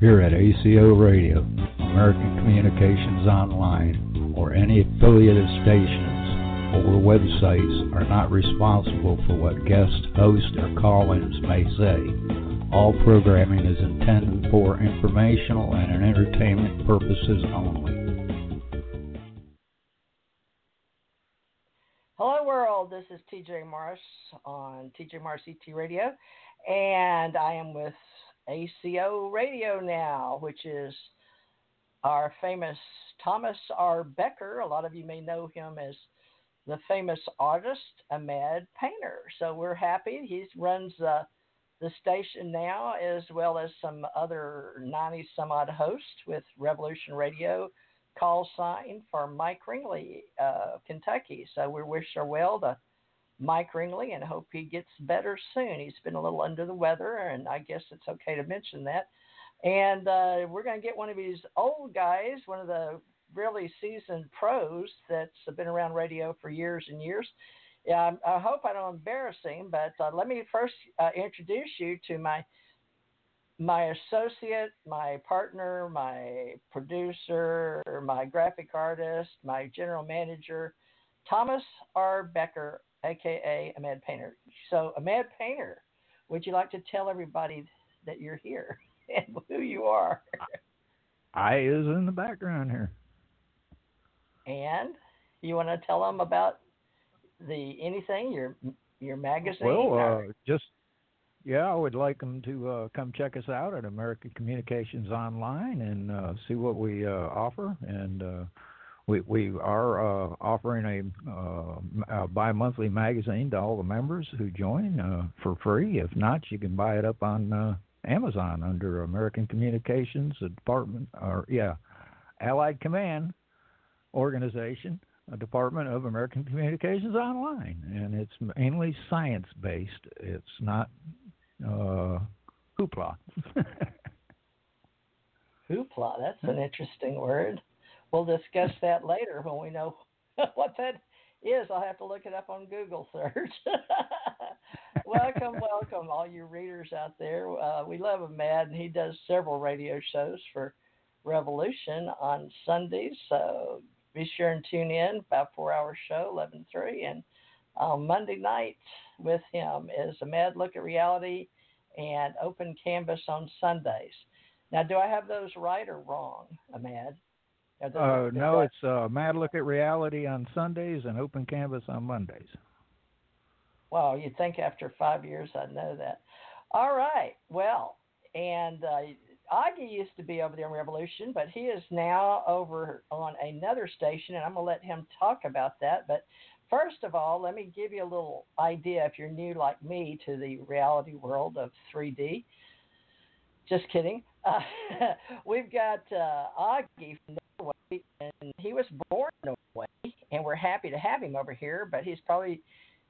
here at ACO Radio, American Communications Online, or any affiliated stations or websites are not responsible for what guest hosts or call-ins may say. All programming is intended for informational and entertainment purposes only. Hello, world. This is TJ Morris on TJ Morris ET Radio, and I am with ACO Radio now, which is our famous Thomas R. Becker. A lot of you may know him as the famous artist Ahmed Painter. So we're happy. He runs uh, the station now, as well as some other 90 some odd hosts with Revolution Radio call sign for Mike Ringley, uh, Kentucky. So we wish her well to Mike Ringley and hope he gets better soon. He's been a little under the weather, and I guess it's okay to mention that. And uh, we're going to get one of these old guys, one of the really seasoned pros that's been around radio for years and years. Yeah, I hope I don't embarrass him, but uh, let me first uh, introduce you to my my associate, my partner, my producer, my graphic artist, my general manager, Thomas R. Becker aka Ahmed Painter. So, Ahmed Painter, would you like to tell everybody that you're here and who you are? I is in the background here. And you want to tell them about the anything your your magazine? Well, uh, just yeah, I would like them to uh, come check us out at American Communications Online and uh, see what we uh, offer and uh, we we are uh, offering a, uh, a bi-monthly magazine to all the members who join uh, for free. If not, you can buy it up on uh, Amazon under American Communications Department, or yeah, Allied Command Organization, Department of American Communications Online, and it's mainly science-based. It's not uh, hoopla. hoopla, that's an interesting word we'll discuss that later when we know what that is. I'll have to look it up on Google search. welcome, welcome, all you readers out there. Uh, we love him, Mad, and he does several radio shows for Revolution on Sundays. So be sure and tune in. About four hour show, eleven three, and um, Monday night with him is a Mad Look at Reality and Open Canvas on Sundays. Now, do I have those right or wrong, Ahmed? Uh, no, it's uh, Mad Look at Reality on Sundays and Open Canvas on Mondays. Wow, you'd think after five years I'd know that. All right, well, and uh, Aage used to be over there in Revolution, but he is now over on another station, and I'm going to let him talk about that. But first of all, let me give you a little idea if you're new like me to the reality world of 3D. Just kidding. Uh, we've got uh, Aage from and he was born in Norway, and we're happy to have him over here. But he's probably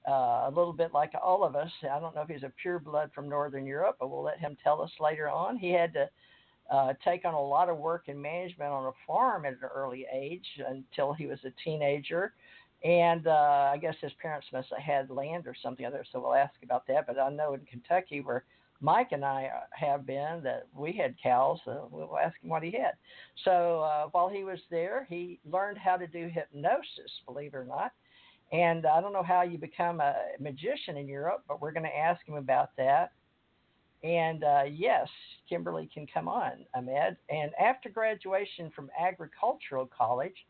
uh, a little bit like all of us. I don't know if he's a pure blood from Northern Europe, but we'll let him tell us later on. He had to uh, take on a lot of work and management on a farm at an early age until he was a teenager. And uh, I guess his parents must have had land or something other, so we'll ask about that. But I know in Kentucky, where Mike and I uh, have been that we had cows. Uh, we'll ask him what he had. So uh, while he was there, he learned how to do hypnosis, believe it or not. And I don't know how you become a magician in Europe, but we're going to ask him about that. And uh, yes, Kimberly can come on, Ahmed. And after graduation from agricultural college,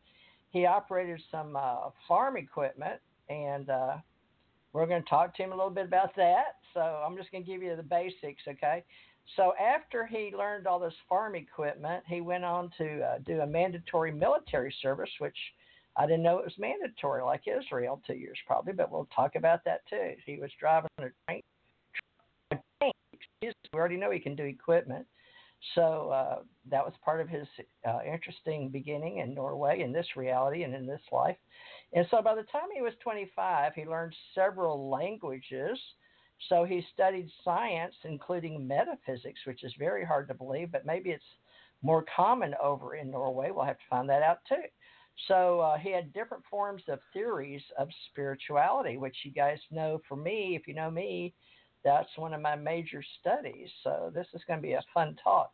he operated some uh, farm equipment, and uh, we're going to talk to him a little bit about that. So I'm just going to give you the basics, okay? So after he learned all this farm equipment, he went on to uh, do a mandatory military service, which I didn't know it was mandatory like Israel, two years probably, but we'll talk about that too. He was driving a train. We already know he can do equipment. So uh, that was part of his uh, interesting beginning in Norway, in this reality, and in this life. And so by the time he was 25, he learned several languages. So he studied science, including metaphysics, which is very hard to believe, but maybe it's more common over in Norway. We'll have to find that out too. So uh, he had different forms of theories of spirituality, which you guys know for me, if you know me, that's one of my major studies. So this is going to be a fun talk.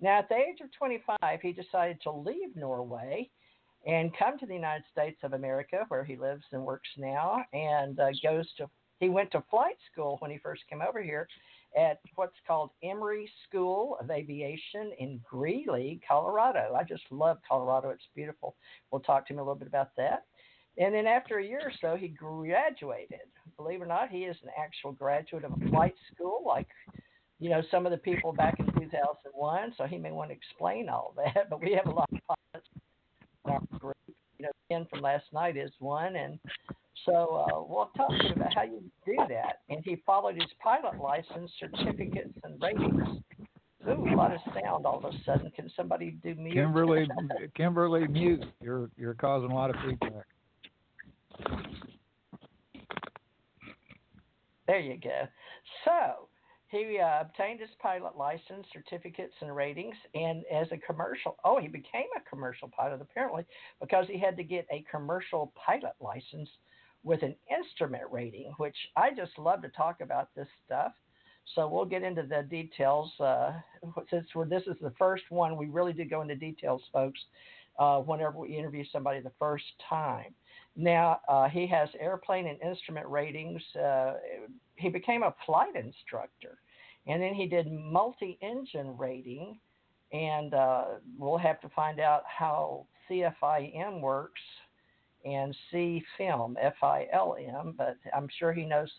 Now, at the age of 25, he decided to leave Norway and come to the United States of America, where he lives and works now, and uh, goes to. He went to flight school when he first came over here at what's called Emery School of Aviation in Greeley, Colorado. I just love Colorado. It's beautiful. We'll talk to him a little bit about that. And then after a year or so, he graduated. Believe it or not, he is an actual graduate of a flight school, like you know some of the people back in 2001. So he may want to explain all that. But we have a lot of pilots group. You know, Ken from last night is one, and so uh, we'll talk about how you do that. And he followed his pilot license, certificates, and ratings. Ooh, a lot of sound all of a sudden. Can somebody do mute? Kimberly, Kimberly, mute. You're you're causing a lot of feedback. There you go. So he uh, obtained his pilot license, certificates, and ratings, and as a commercial, oh, he became a commercial pilot apparently because he had to get a commercial pilot license with an instrument rating, which I just love to talk about this stuff. So we'll get into the details. Uh, since this is the first one, we really do go into details, folks, uh, whenever we interview somebody the first time. Now, uh, he has airplane and instrument ratings. Uh, he became a flight instructor. And then he did multi engine rating. And uh, we'll have to find out how CFIM works and C film, F I L M, but I'm sure he knows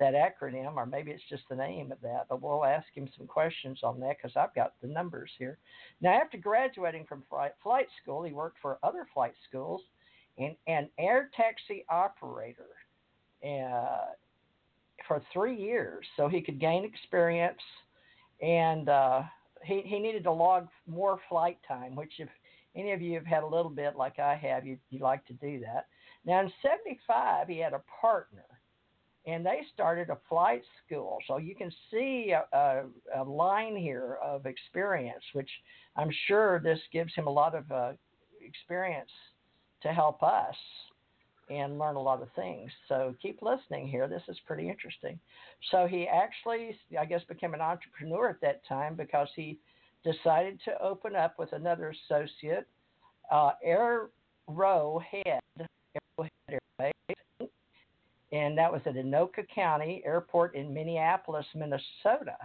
that acronym, or maybe it's just the name of that. But we'll ask him some questions on that because I've got the numbers here. Now, after graduating from flight school, he worked for other flight schools and an air taxi operator uh, for three years so he could gain experience and uh, he, he needed to log more flight time, which if any of you have had a little bit like I have, you, you like to do that. Now, in 75, he had a partner, and they started a flight school. So you can see a, a, a line here of experience, which I'm sure this gives him a lot of uh, experience to help us and learn a lot of things. So keep listening here. This is pretty interesting. So he actually, I guess, became an entrepreneur at that time because he decided to open up with another associate, uh, Arrowhead, Arrowhead Airways, and that was at Anoka County Airport in Minneapolis, Minnesota.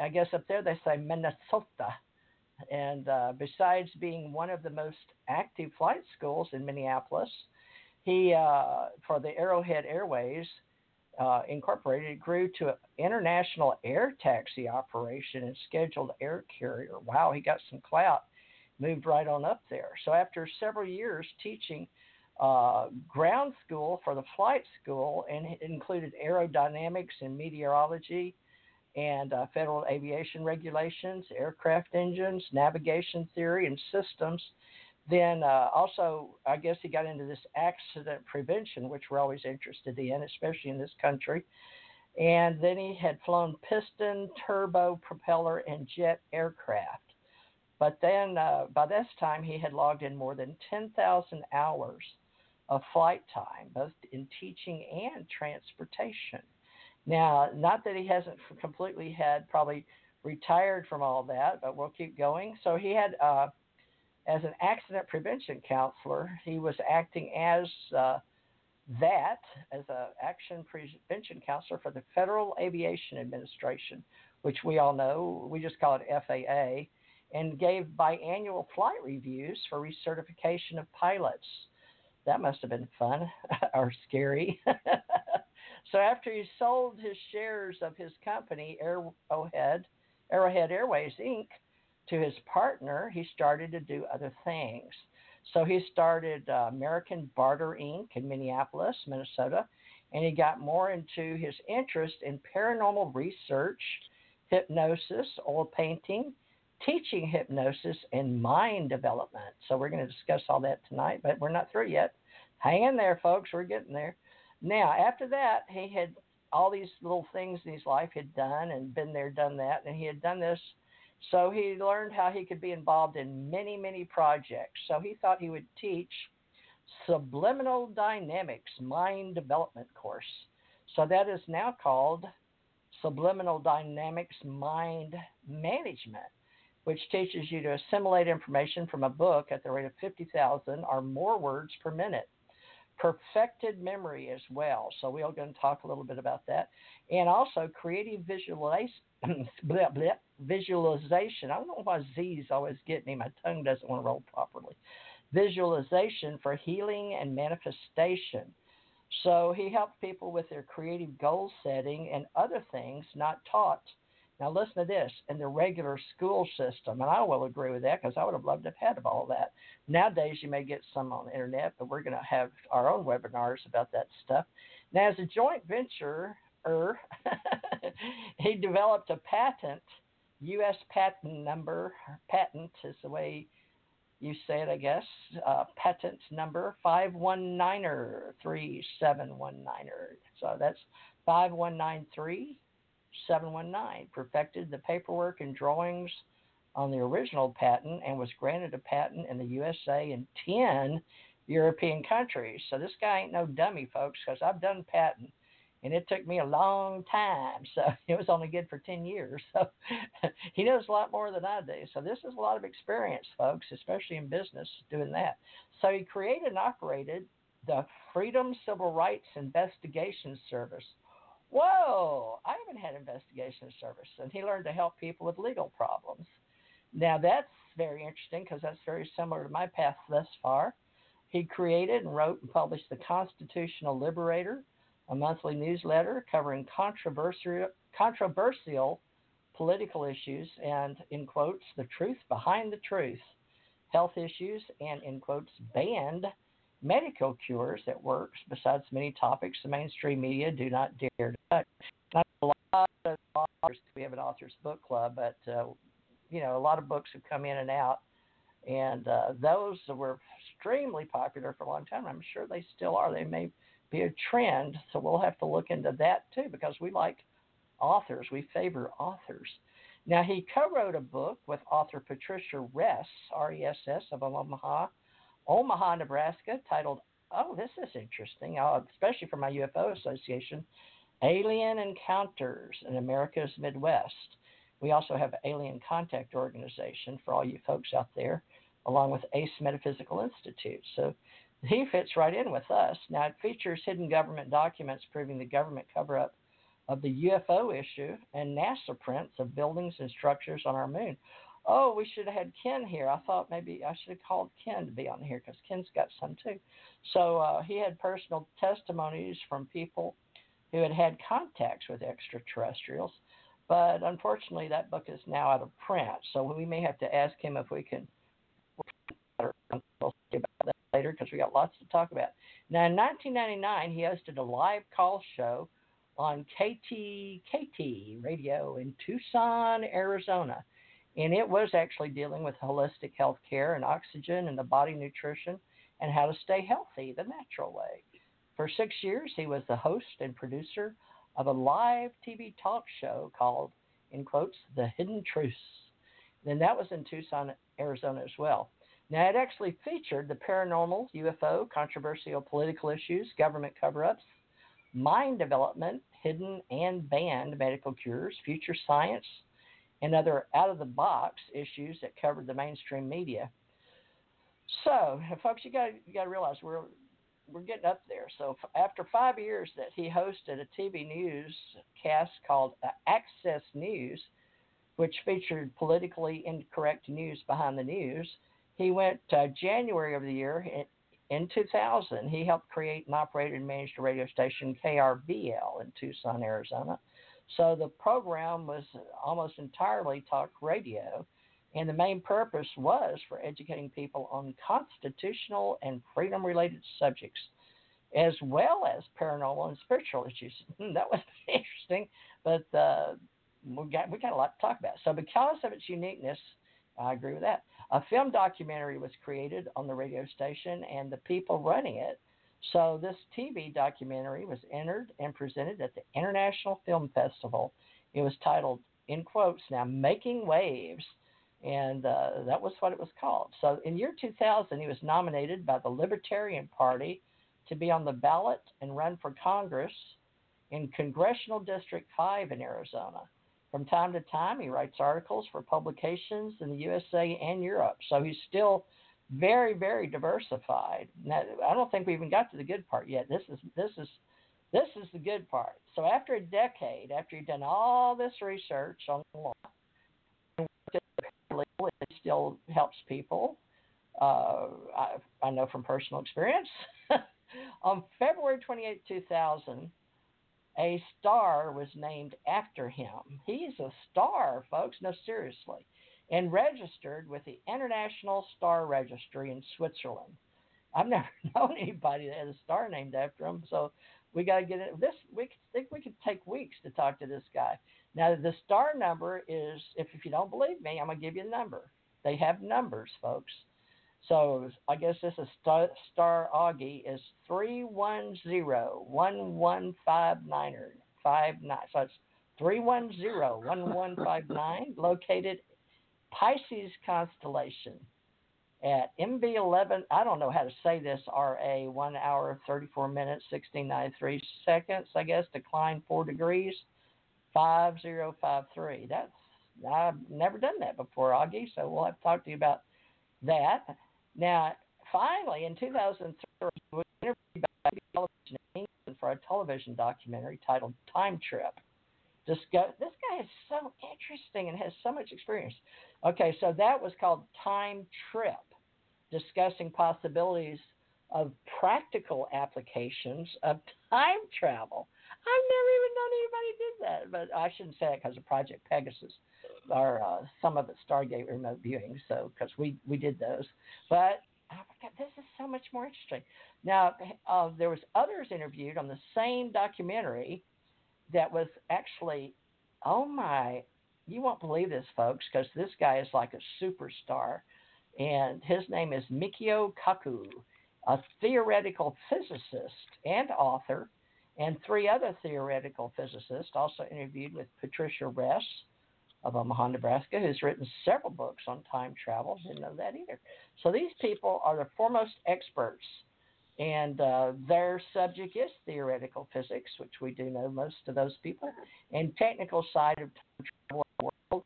I guess up there they say Minnesota. And uh, besides being one of the most active flight schools in Minneapolis, he, uh, for the Arrowhead Airways, uh, Incorporated grew to an international air taxi operation and scheduled air carrier. Wow, he got some clout, moved right on up there. So after several years teaching uh, ground school for the flight school, and included aerodynamics and meteorology and uh, federal aviation regulations, aircraft engines, navigation theory, and systems then uh, also, I guess he got into this accident prevention, which we're always interested in, especially in this country. And then he had flown piston, turbo, propeller, and jet aircraft. But then uh, by this time, he had logged in more than 10,000 hours of flight time, both in teaching and transportation. Now, not that he hasn't completely had probably retired from all that, but we'll keep going. So he had uh, as an accident prevention counselor, he was acting as uh, that, as an action prevention counselor for the Federal Aviation Administration, which we all know, we just call it FAA, and gave biannual flight reviews for recertification of pilots. That must have been fun or scary. so after he sold his shares of his company, Arrowhead, Arrowhead Airways Inc., to his partner, he started to do other things. So he started uh, American Barter Inc. in Minneapolis, Minnesota, and he got more into his interest in paranormal research, hypnosis, oil painting, teaching hypnosis, and mind development. So we're going to discuss all that tonight, but we're not through yet. Hang in there, folks. We're getting there. Now, after that, he had all these little things in his life he'd done and been there, done that, and he had done this so he learned how he could be involved in many, many projects. So he thought he would teach Subliminal Dynamics Mind Development course. So that is now called Subliminal Dynamics Mind Management, which teaches you to assimilate information from a book at the rate of 50,000 or more words per minute. Perfected memory as well. So we are going to talk a little bit about that. And also creative visualization. blah, blah, visualization. I don't know why Z's always get me. My tongue doesn't want to roll properly. Visualization for healing and manifestation. So he helped people with their creative goal setting and other things not taught. Now listen to this in the regular school system, and I will agree with that because I would have loved to have had all that. Nowadays you may get some on the internet, but we're going to have our own webinars about that stuff. Now, as a joint venture, he developed a patent, U.S. patent number. Patent is the way you say it, I guess. Uh, patent number 519er 3719er. So that's 5193 719. Perfected the paperwork and drawings on the original patent and was granted a patent in the USA and 10 European countries. So this guy ain't no dummy, folks, because I've done patent and it took me a long time. So it was only good for 10 years. So he knows a lot more than I do. So this is a lot of experience, folks, especially in business doing that. So he created and operated the Freedom Civil Rights Investigation Service. Whoa, I haven't had investigation service. And he learned to help people with legal problems. Now that's very interesting because that's very similar to my path thus far. He created and wrote and published the Constitutional Liberator, a monthly newsletter covering controversial, controversial political issues and, in quotes, the truth behind the truth, health issues, and, in quotes, banned medical cures that works, besides many topics the mainstream media do not dare a lot of authors, we have an authors book club, but, uh, you know, a lot of books have come in and out, and uh, those were extremely popular for a long time. I'm sure they still are. They may be a trend. So we'll have to look into that too because we like authors. We favor authors. Now, he co wrote a book with author Patricia Ress, R E S S, of Omaha, Omaha, Nebraska, titled, Oh, this is interesting, uh, especially for my UFO association Alien Encounters in America's Midwest. We also have Alien Contact Organization for all you folks out there, along with ACE Metaphysical Institute. So he fits right in with us. Now, it features hidden government documents proving the government cover up of the UFO issue and NASA prints of buildings and structures on our moon. Oh, we should have had Ken here. I thought maybe I should have called Ken to be on here because Ken's got some too. So uh, he had personal testimonies from people who had had contacts with extraterrestrials. But unfortunately, that book is now out of print. So we may have to ask him if we can talk about that later because we got lots to talk about. Now, in 1999, he hosted a live call show on KTKT radio in Tucson, Arizona. And it was actually dealing with holistic health care and oxygen and the body nutrition and how to stay healthy the natural way. For six years, he was the host and producer of a live TV talk show called, in quotes, The Hidden Truths. Then that was in Tucson, Arizona as well. Now, it actually featured the paranormal, UFO, controversial political issues, government cover ups, mind development, hidden and banned medical cures, future science, and other out of the box issues that covered the mainstream media. So, folks, you got you got to realize we're we're getting up there. So, after five years that he hosted a TV news cast called uh, Access News, which featured politically incorrect news behind the news, he went uh, January of the year in 2000. He helped create and operate and manage a radio station KRVL in Tucson, Arizona. So the program was almost entirely talk radio, and the main purpose was for educating people on constitutional and freedom related subjects, as well as paranormal and spiritual issues. that was interesting, but uh, we got we got a lot to talk about. So because of its uniqueness, I agree with that. A film documentary was created on the radio station and the people running it. So this TV documentary was entered and presented at the International Film Festival. It was titled, in quotes, now Making Waves. And uh, that was what it was called. So in year 2000, he was nominated by the Libertarian Party to be on the ballot and run for Congress in Congressional District 5 in Arizona. From time to time, he writes articles for publications in the USA and Europe. So he's still very, very diversified. Now, I don't think we even got to the good part yet. This is this is this is the good part. So after a decade, after he'd done all this research on the law, still helps people. Uh, I, I know from personal experience. on February 28, 2000, a star was named after him. He's a star, folks. No, seriously. And registered with the International Star Registry in Switzerland. I've never known anybody that has a star named after him, so we got to get it. This we think we could take weeks to talk to this guy. Now the star number is, if, if you don't believe me, I'm gonna give you a number. They have numbers, folks. So I guess this is star, star Aage is three one zero one one five nine five nine. So it's three one zero one one five nine, located Pisces constellation at MB11. I don't know how to say this. RA one hour thirty four minutes sixteen ninety three seconds. I guess decline four degrees. Five zero five three. That's I've never done that before, Aage. So we'll have to talk to you about that. Now, finally, in 2003, we were interviewed by television in England for a television documentary titled Time Trip. This guy is so interesting and has so much experience. Okay, so that was called Time Trip, discussing possibilities of practical applications of time travel. I've never even known anybody did that, but I shouldn't say it because of Project Pegasus or uh, some of the Stargate remote viewing. So because we we did those, but oh God, this is so much more interesting. Now uh, there was others interviewed on the same documentary that was actually, oh my, you won't believe this, folks, because this guy is like a superstar, and his name is Michio Kaku, a theoretical physicist and author and three other theoretical physicists also interviewed with Patricia Ress of Omaha, Nebraska, who's written several books on time travel. Didn't know that either. So these people are the foremost experts, and uh, their subject is theoretical physics, which we do know most of those people, and technical side of time travel world.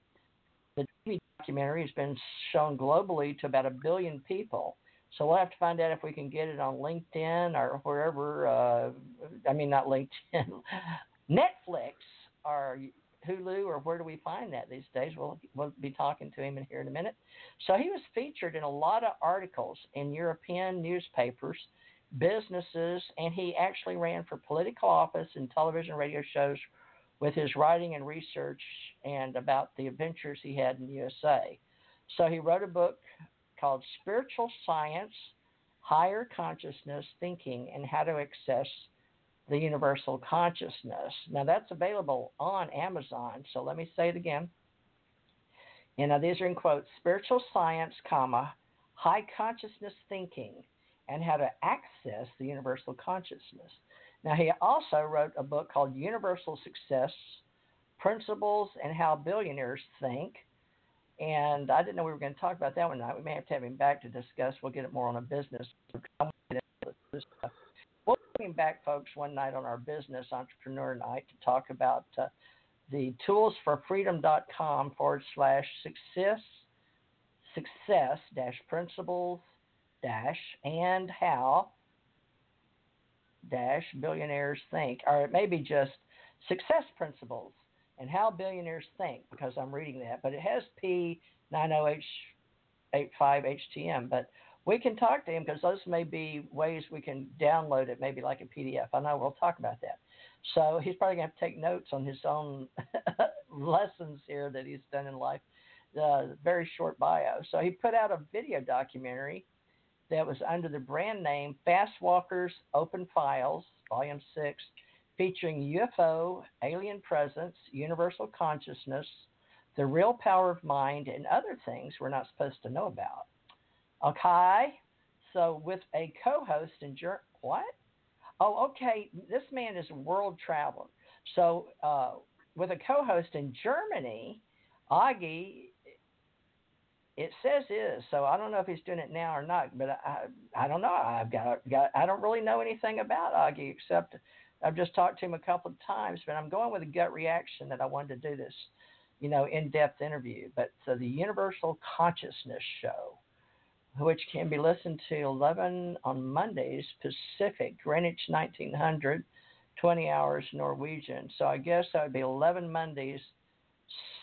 The TV documentary has been shown globally to about a billion people. So we'll have to find out if we can get it on LinkedIn or wherever. Uh, I mean, not LinkedIn, Netflix or Hulu or where do we find that these days? We'll, we'll be talking to him in here in a minute. So he was featured in a lot of articles in European newspapers, businesses, and he actually ran for political office in television radio shows with his writing and research and about the adventures he had in the USA. So he wrote a book called Spiritual Science, Higher Consciousness Thinking, and How to Access the Universal Consciousness. Now that's available on Amazon. So let me say it again. And now these are in quotes: spiritual science, comma, high consciousness thinking, and how to access the universal consciousness. Now he also wrote a book called Universal Success: Principles and How Billionaires Think and I didn't know we were going to talk about that one tonight. We may have to have him back to discuss. We'll get it more on a business. We'll bring back, folks, one night on our business entrepreneur night to talk about uh, the toolsforfreedom.com forward slash success success dash principles dash and how dash billionaires think, or it may be just success principles and how billionaires think because I'm reading that, but it has P90H85HTM. But we can talk to him because those may be ways we can download it, maybe like a PDF. I know we'll talk about that. So he's probably going to to take notes on his own lessons here that he's done in life. Uh, very short bio. So he put out a video documentary that was under the brand name Fast Walkers Open Files, Volume 6, featuring UFO, alien presence, universal consciousness, the real power of mind, and other things we're not supposed to know about. Okay, so with a co-host in Ger- what? Oh, okay. This man is a world traveler. So uh, with a co-host in Germany, Aage, it says is. So I don't know if he's doing it now or not, but I I don't know. I've got, got I don't really know anything about Aage except I've just talked to him a couple of times, but I'm going with a gut reaction that I wanted to do this you know, in-depth interview. But so the Universal Consciousness Show, which can be listened to 11 on Mondays Pacific, Greenwich 1900, 20 hours Norwegian. So I guess that would be 11 Mondays,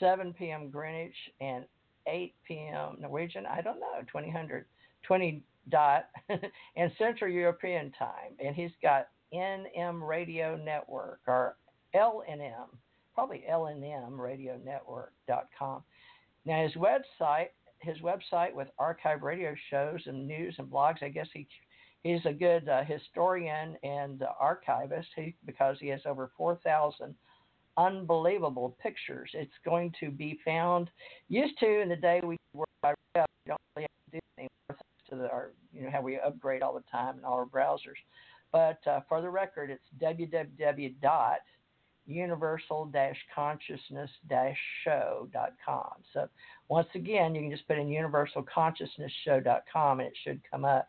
7 p.m. Greenwich and 8 p.m. Norwegian. I don't know, 2000, 20 dot and Central European time. And he's got NM Radio Network or LNM, probably LNM Radio Network.com. Now his website, his website with archive radio shows and news and blogs. I guess he he's a good uh, historian and uh, archivist he, because he has over 4,000 unbelievable pictures. It's going to be found. Used to in the day we were by web, we don't really have to do anything to the, our, you know, how we upgrade all the time in all our browsers. But uh, for the record, it's www.universal-consciousness-show.com. So once again, you can just put in universalconsciousness-show.com and it should come up.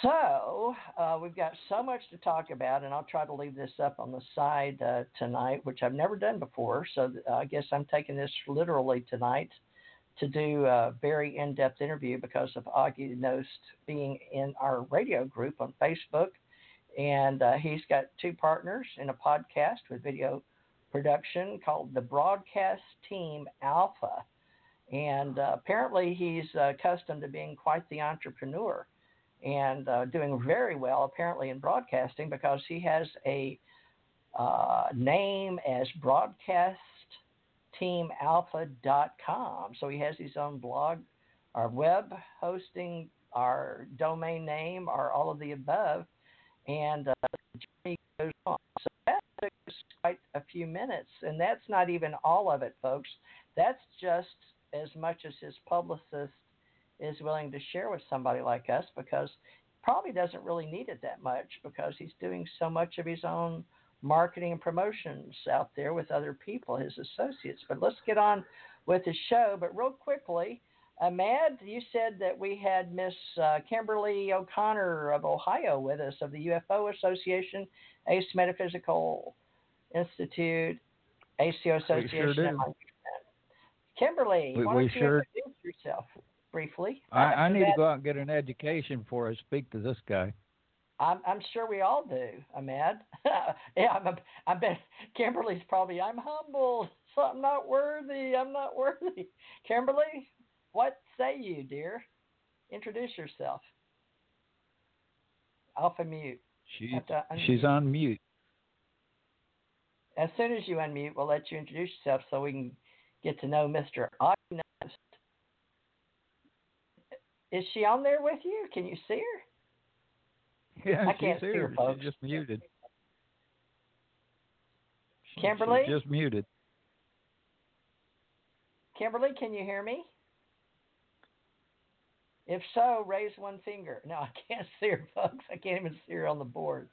So uh, we've got so much to talk about, and I'll try to leave this up on the side uh, tonight, which I've never done before. So I guess I'm taking this literally tonight to do a very in-depth interview because of Aage Nost being in our radio group on Facebook, and uh, he's got two partners in a podcast with video production called the Broadcast Team Alpha, and uh, apparently he's uh, accustomed to being quite the entrepreneur and uh, doing very well apparently in broadcasting because he has a uh, name as broadcastteamalpha.com. So he has his own blog, our web hosting, our domain name, our all of the above, and uh, journey goes on. So that took quite a few minutes, and that's not even all of it, folks. That's just as much as his publicist is willing to share with somebody like us because probably doesn't really need it that much because he's doing so much of his own marketing and promotions out there with other people, his associates. But let's get on with the show. But real quickly, Ahmad, you said that we had Miss uh, Kimberly O'Connor of Ohio with us of the UFO Association, Ace Metaphysical Institute, ACO Association. Sure Kimberly, we, why don't you sure... introduce yourself? briefly. I, I need that, to go out and get an education before I speak to this guy. I'm, I'm sure we all do, Ahmad. yeah, I'm, a, I bet Kimberly's probably, I'm humble, so I'm not worthy, I'm not worthy. Kimberly, what say you, dear? Introduce yourself. Off of mute. She's, she's on mute. As soon as you unmute, we'll let you introduce yourself so we can get to know Mr. Ogden is she on there with you? Can you see her? Yeah, I can't she's see here. her, folks. She's just muted. Kimberly? She's just muted. Kimberly, can you hear me? If so, raise one finger. No, I can't see her, folks. I can't even see her on the board.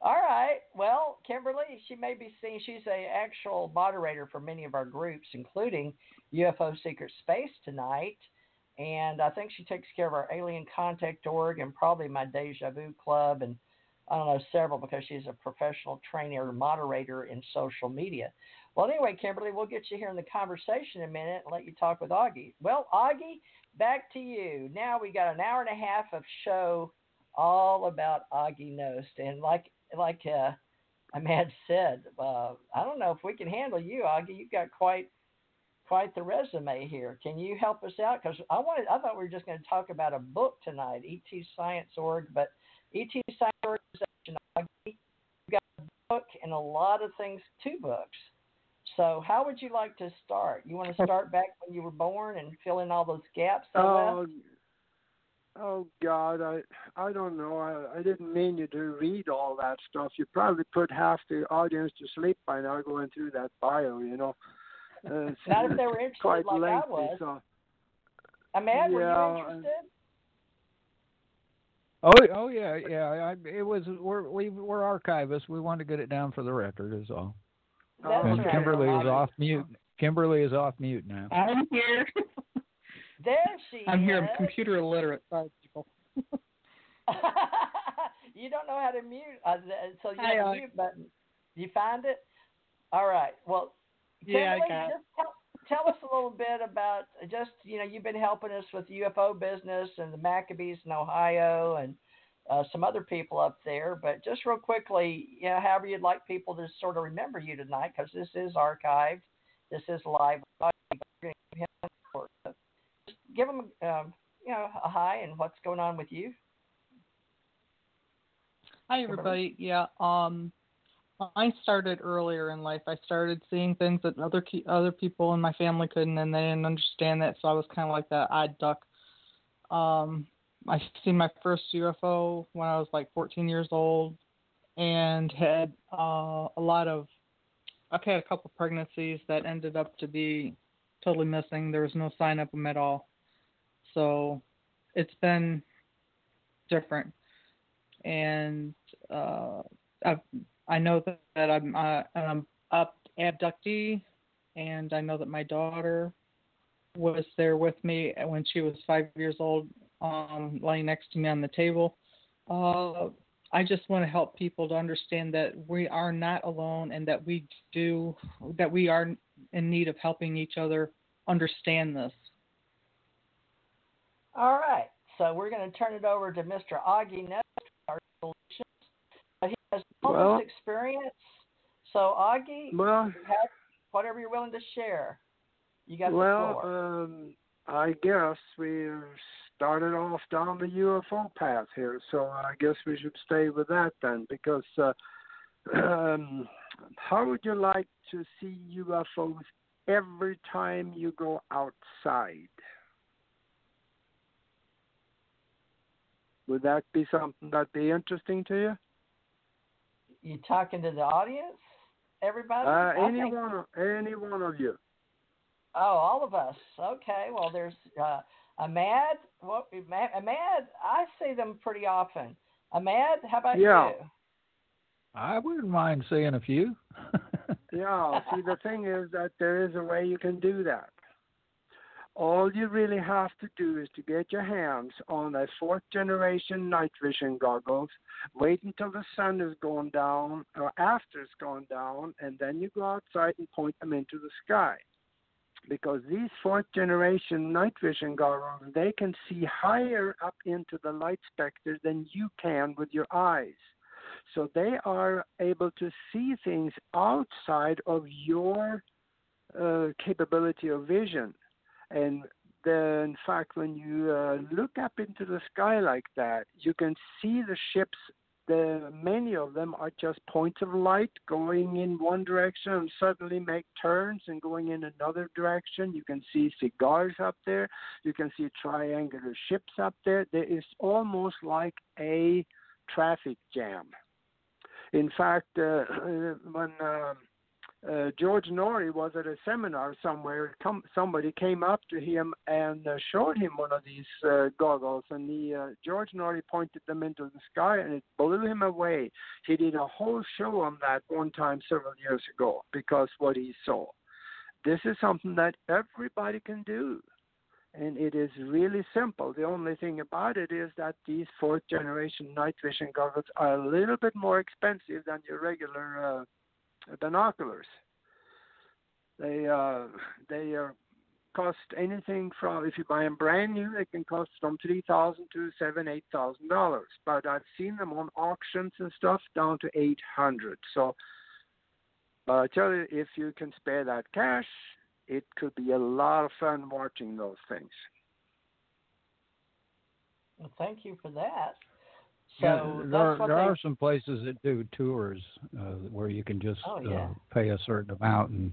All right. Well, Kimberly, she may be seen. She's a actual moderator for many of our groups, including UFO Secret Space tonight and I think she takes care of our Alien Contact org and probably my Deja Vu Club and I don't know several because she's a professional trainer moderator in social media. Well, anyway, Kimberly, we'll get you here in the conversation in a minute and let you talk with Aage. Well, Aage, back to you. Now we got an hour and a half of show all about Aage Nost, and like like uh, Ahmad said, uh, I don't know if we can handle you, Aage. You've got quite quite the resume here. Can you help us out? Because I wanted, I thought we were just going to talk about a book tonight, ET Science Org, but ET Science Organization, got a book and a lot of things, two books. So how would you like to start? You want to start back when you were born and fill in all those gaps? Oh, oh God, I I don't know. I I didn't mean you to read all that stuff. You probably put half the audience to sleep by now going through that bio. You know. Uh, Not if they were interested quite like lengthy, I was. So. Ahmad, yeah, were you interested? Oh, oh yeah, yeah. I, it was we're we we're archivists. We want to get it down for the record, is all. That's and right. Kimberly is off mute. Kimberly is off mute now. I'm here. There she I'm is. here. I'm computer illiterate. Sorry, people. you don't know how to mute, uh, so you have a mute button. You find it? All right. Well, Yeah, I got just tell, tell us a little bit about just you know you've been helping us with UFO business and the Maccabees in Ohio and uh, some other people up there. But just real quickly, you know, however you'd like people to sort of remember you tonight, because this is archived, this is live. Just give them, um, you know, a hi and what's going on with you. Hi everybody. Yeah. Um, I started earlier in life. I started seeing things that other other people in my family couldn't, and they didn't understand that. So I was kind of like that odd duck. Um, I seen my first UFO when I was like 14 years old, and had uh, a lot of. I've had a couple pregnancies that ended up to be totally missing. There was no sign of them at all. So it's been different, and uh, I've I know that, that I'm uh, I'm up abductee, and I know that my daughter was there with me when she was five years old, um, next to me on the table. Uh, I just want to help people to understand that we are not alone, and that we do that we are in need of helping each other understand this. All right, so we're going to turn it over to Mr. Aage Ness, our solutions. Has all Well- this experience. So Aage, Well, whatever you're willing to share. You got the well, floor. um, I guess we started off down the UFO path here, so I guess we should stay with that then, because uh, um, how would you like to see UFOs every time you go outside? Would that be something that'd be interesting to you? You talking to the audience? Everybody? Uh, I any think- one, of, any one of you. Oh, all of us. Okay. Well, there's uh, Ahmad. What Ahmad? Ahmad, I see them pretty often. Ahmad, how about Yeah. you? I wouldn't mind seeing a few. Yeah, see, the thing is that there is a way you can do that. All you really have to do is to get your hands on a fourth generation night vision goggles, wait until the sun is going down or after it's gone down, and then you go outside and point them into the sky. Because these fourth generation night vision goggles, they can see higher up into the light spectrum than you can with your eyes. So they are able to see things outside of your uh, capability of vision. And in fact, when you uh, look up into the sky like that, you can see the ships. The many of them are just points of light going in one direction and suddenly make turns and going in another direction. You can see cigars up there. You can see triangular ships up there. There is almost like a traffic jam. In fact, uh, when uh, uh, George Noory was at a seminar somewhere, come, somebody came up to him and uh, showed him one of these uh, goggles, and he, uh, George Noory pointed them into the sky, and it blew him away. He did a whole show on that one time several years ago because what he saw. This is something that everybody can do and it is really simple. The only thing about it is that these fourth generation night vision goggles are a little bit more expensive than your regular uh, binoculars. They uh, they uh, cost anything from if you buy them brand new, they can cost from three thousand to seven eight thousand dollars. But I've seen them on auctions and stuff down to eight hundred. So. But I tell you, if you can spare that cash, it could be a lot of fun watching those things. Well, thank you for that. So yeah, that's there, are, what there they, are some places that do tours uh, where you can just Oh, yeah. uh, pay a certain amount and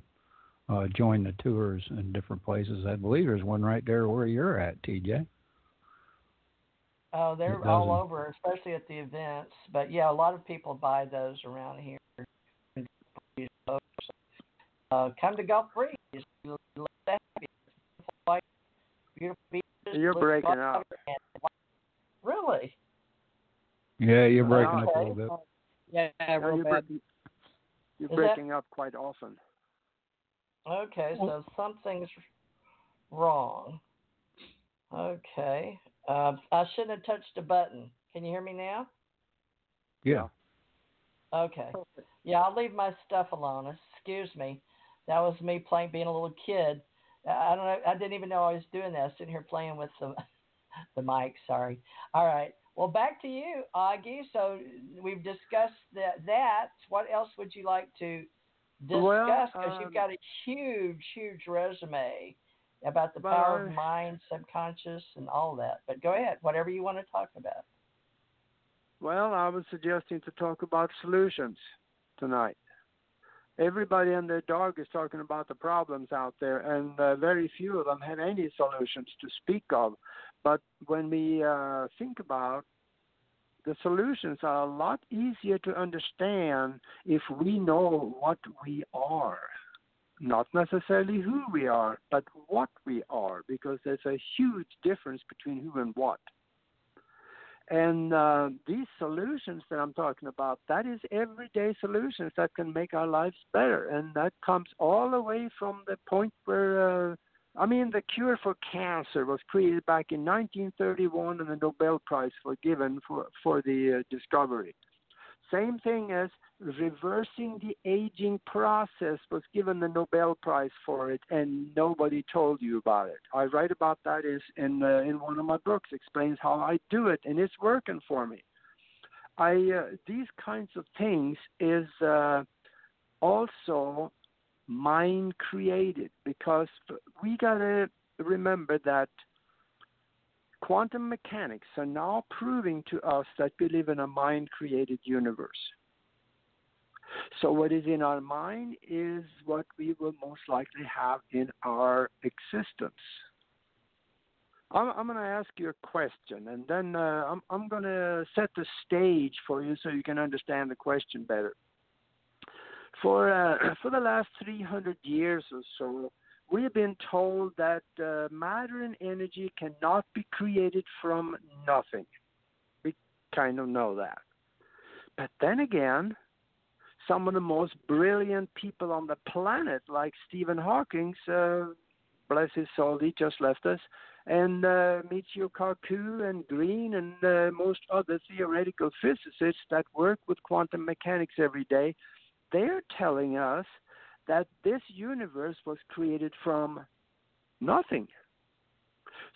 uh, join the tours in different places. I believe there's one right there where you're at, TJ. Oh, they're all over, especially at the events. But yeah, a lot of people buy those around here. Uh, come to Gulf Breeze. We'd love to have you. Like, Beautiful beaches. You're breaking up. Really? Yeah, you're Well, breaking up a little bit. Yeah, Now, real you're, bad. breaking, you're Is that- up quite often. Okay, Well- so something's wrong. Okay. Uh, I shouldn't have touched a button. Can you hear me now? Yeah. Okay. Yeah, I'll leave my stuff alone. Excuse me. That was me playing, being a little kid. I don't know. I didn't even know I was doing that. I was sitting here playing with the the mic. Sorry. All right. Well, back to you, Aage. So we've discussed that. That. What else would you like to discuss? Because well, um, you've got a huge, huge resume about the power of mind, subconscious, and all that. But go ahead. Whatever you want to talk about. Well, I was suggesting to talk about solutions tonight. Everybody and their dog is talking about the problems out there, and uh, very few of them have any solutions to speak of. But when we uh, think about the solutions are a lot easier to understand if we know what we are. Not necessarily who we are, but what we are, because there's a huge difference between who and what. And uh, these solutions that I'm talking about, that is everyday solutions that can make our lives better. And that comes all the way from the point where, uh, I mean, the cure for cancer was created back in 1931 and the Nobel Prize was given for, for the uh, discovery. Same thing as reversing the aging process was given the Nobel Prize for it, and nobody told you about it. I write about that is in uh, in one of my books, explains how I do it, and it's working for me. I uh, these kinds of things is uh, also mind created because we gotta remember that quantum mechanics are now proving to us that we live in a mind created universe. So, what is in our mind is what we will most likely have in our existence. I'm, I'm going to ask you a question, and then uh, I'm, I'm going to set the stage for you so you can understand the question better. For uh, for the last 300 years or so, we have been told that uh, matter and energy cannot be created from nothing. We kind of know that. But then again, some of the most brilliant people on the planet, like Stephen Hawking, uh, bless his soul, he just left us, and uh, Michio Kaku and Greene and uh, most other theoretical physicists that work with quantum mechanics every day, they're telling us that this universe was created from nothing.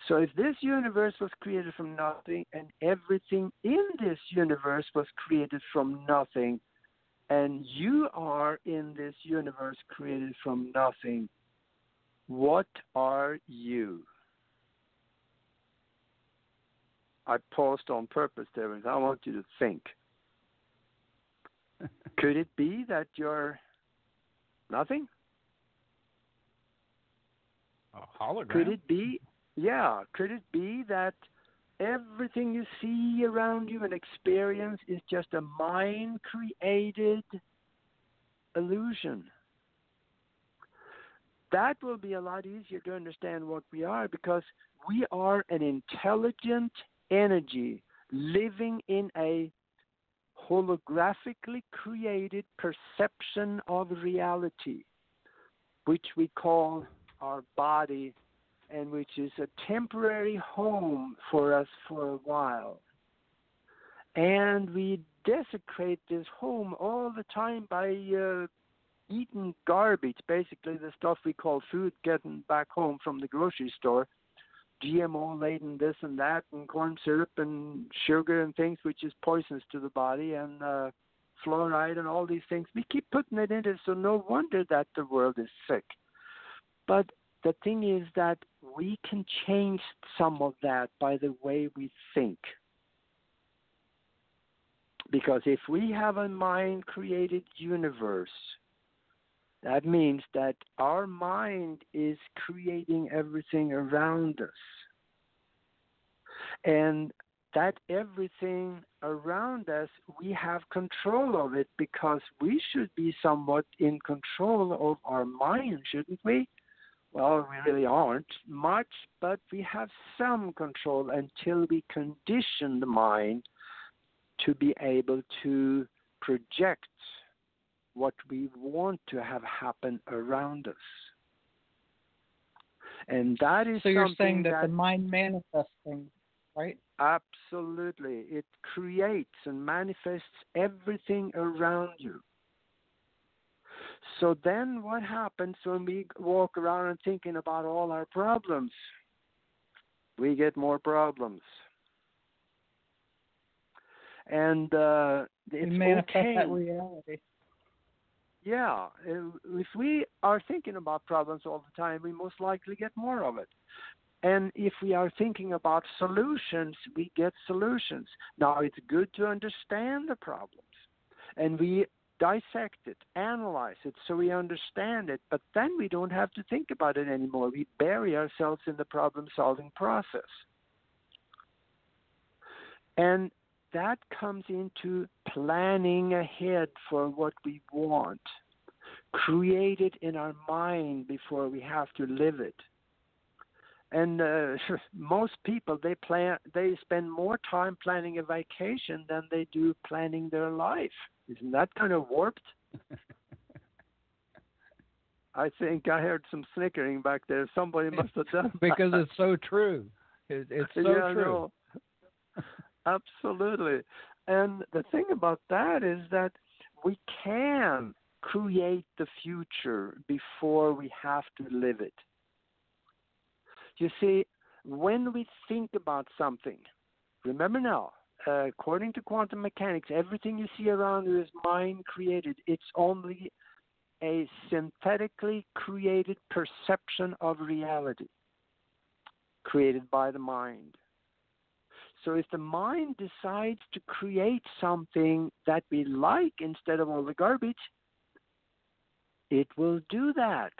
So if this universe was created from nothing and everything in this universe was created from nothing, and you are in this universe created from nothing, what are you? I paused on purpose there, and I want you to think. Could it be that you're Nothing? A hologram? Could it be? Yeah. Could it be that everything you see around you and experience is just a mind created illusion? That will be a lot easier to understand what we are because we are an intelligent energy living in a holographically created perception of reality, which we call our body, and which is a temporary home for us for a while. And we desecrate this home all the time by uh, eating garbage, basically the stuff we call food getting back home from the grocery store GMO laden this and that, and corn syrup and sugar and things, which is poisonous to the body, and uh, fluoride and all these things. We keep putting it in it, so no wonder that the world is sick. But the thing is that we can change some of that by the way we think. Because if we have a mind created universe, that means that our mind is creating everything around us. And that everything around us, we have control of it because we should be somewhat in control of our mind, shouldn't we? Well, we really aren't much, but we have some control until we condition the mind to be able to project what we want to have happen around us. And that is so you're saying that, that, the mind manifests things, right? Absolutely. It creates and manifests everything around you. So then what happens when we walk around and thinking about all our problems? We get more problems. And uh, it's manifest okay. that reality. Yeah, if we are thinking about problems all the time, we most likely get more of it. And if we are thinking about solutions, we get solutions. Now, it's good to understand the problems and we dissect it, analyze it so we understand it, but then we don't have to think about it anymore. We bury ourselves in the problem solving process. And that comes into planning ahead for what we want, create it in our mind before we have to live it. And uh, most people they plan they spend more time planning a vacation than they do planning their life. Isn't that kind of warped? I think I heard some snickering back there. Somebody must have done because it's so true. It, it's so yeah, true. No. Absolutely. And the thing about that is that we can create the future before we have to live it. You see, when we think about something, remember now, uh, according to quantum mechanics, everything you see around you is mind created. It's only a synthetically created perception of reality created by the mind. So if the mind decides to create something that we like instead of all the garbage, it will do that.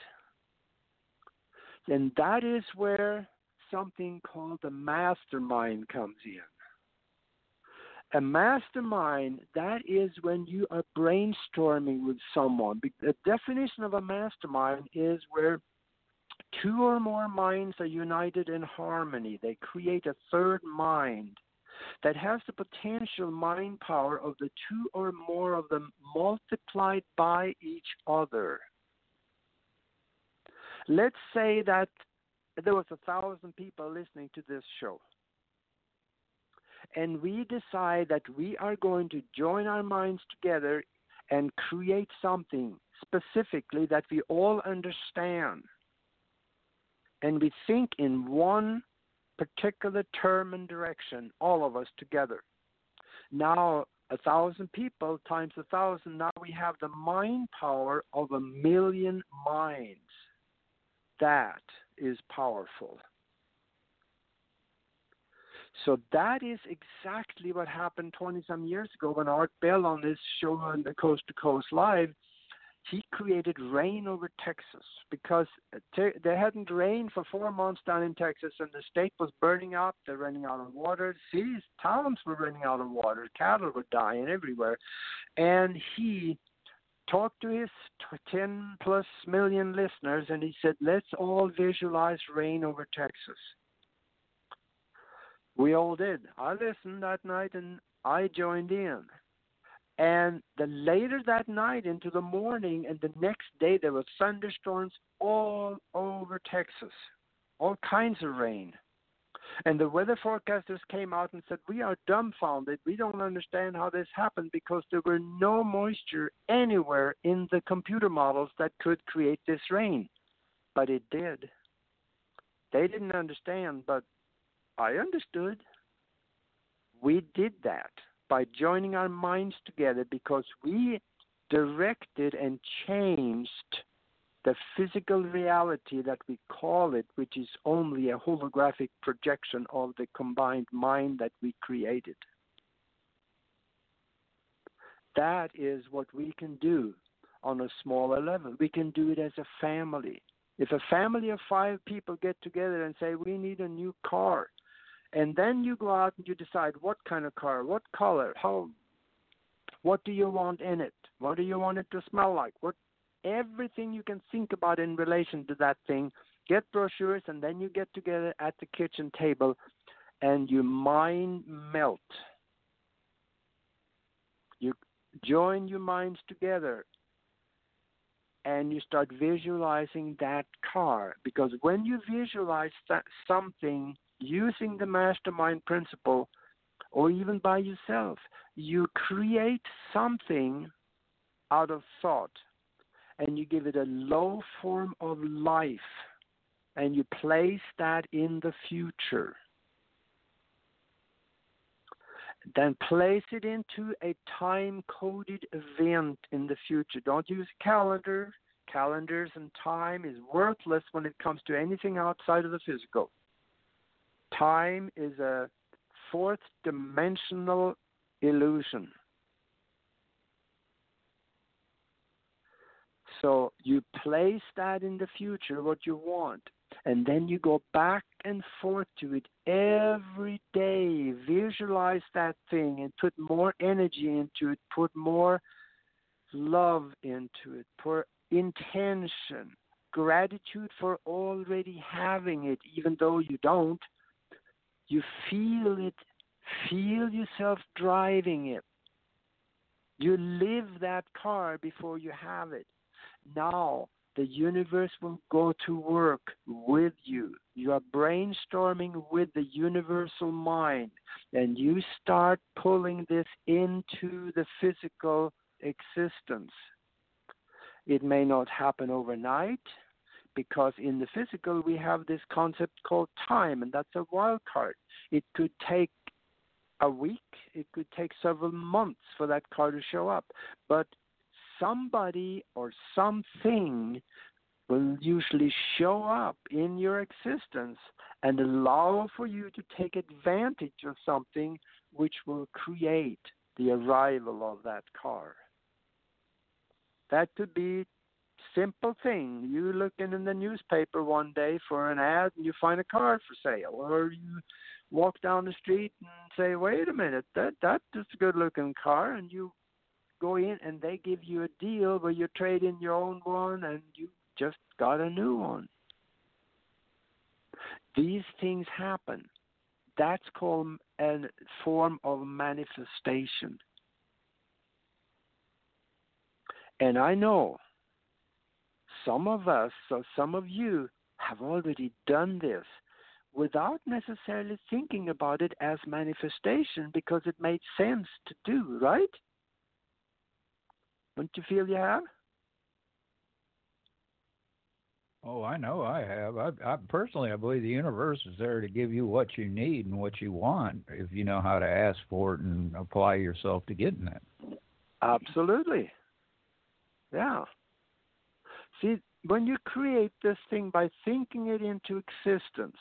And that is where something called a mastermind comes in. A mastermind, that is when you are brainstorming with someone. The definition of a mastermind is where two or more minds are united in harmony. They create a third mind that has the potential mind power of the two or more of them multiplied by each other. Let's say that there was a thousand people listening to this show. And we decide that we are going to join our minds together and create something specifically that we all understand and we think in one particular term and direction, all of us together. Now, a thousand people times a thousand, now we have the mind power of a million minds. That is powerful. So that is exactly what happened 20 some years ago when Art Bell on this show on the Coast to Coast Live he created rain over Texas because uh, te- they hadn't rained for four months down in Texas, and the state was burning up. They're running out of water. Cities, towns were running out of water. Cattle were dying everywhere, and he talked to his 10 plus million listeners, and he said, "Let's all visualize rain over Texas." We all did. I listened that night, and I joined in. And the later that night into the morning and the next day, there were thunderstorms all over Texas, all kinds of rain. And the weather forecasters came out and said, We are dumbfounded. We don't understand how this happened because there were no moisture anywhere in the computer models that could create this rain. But it did. They didn't understand, but I understood. We did that by joining our minds together because we directed and changed the physical reality that we call it, which is only a holographic projection of the combined mind that we created. That is what we can do on a smaller level. We can do it as a family. If a family of five people get together and say, We need a new car, and then you go out and you decide what kind of car, what color, how, what do you want in it, what do you want it to smell like, what, everything you can think about in relation to that thing. Get brochures, and then you get together at the kitchen table, and you mind melt. You join your minds together and you start visualizing that car because when you visualize that something using the mastermind principle or even by yourself, you create something out of thought. And you give it a low form of life and you place that in the future. Then place it into a time coded event in the future. Don't use calendar. Calendars and time is worthless when it comes to anything outside of the physical. Time is a fourth dimensional illusion. So you place that in the future, what you want, and then you go back and forth to it every day. Visualize that thing and put more energy into it, put more love into it, put intention, gratitude for already having it, even though you don't. You feel it, feel yourself driving it. You live that car before you have it. Now, the universe will go to work with you. You are brainstorming with the universal mind, and you start pulling this into the physical existence. It may not happen overnight because in the physical we have this concept called time, and that's a wild card. It could take a week, it could take several months for that car to show up. But somebody or something will usually show up in your existence and allow for you to take advantage of something which will create the arrival of that car. That could be simple thing. You looking in the newspaper one day for an ad and you find a car for sale or you walk down the street and say, "Wait a minute, that that is a good looking car," and you go in and they give you a deal where you trade in your own one and you just got a new one. These things happen. That's called a form of manifestation. And I know some of us, or some of you, have already done this without necessarily thinking about it as manifestation because it made sense to do, right? Don't you feel you have? Oh, I know I have. I, I personally, I believe the universe is there to give you what you need and what you want if you know how to ask for it and apply yourself to getting it. Absolutely. Yeah. See, when you create this thing by thinking it into existence,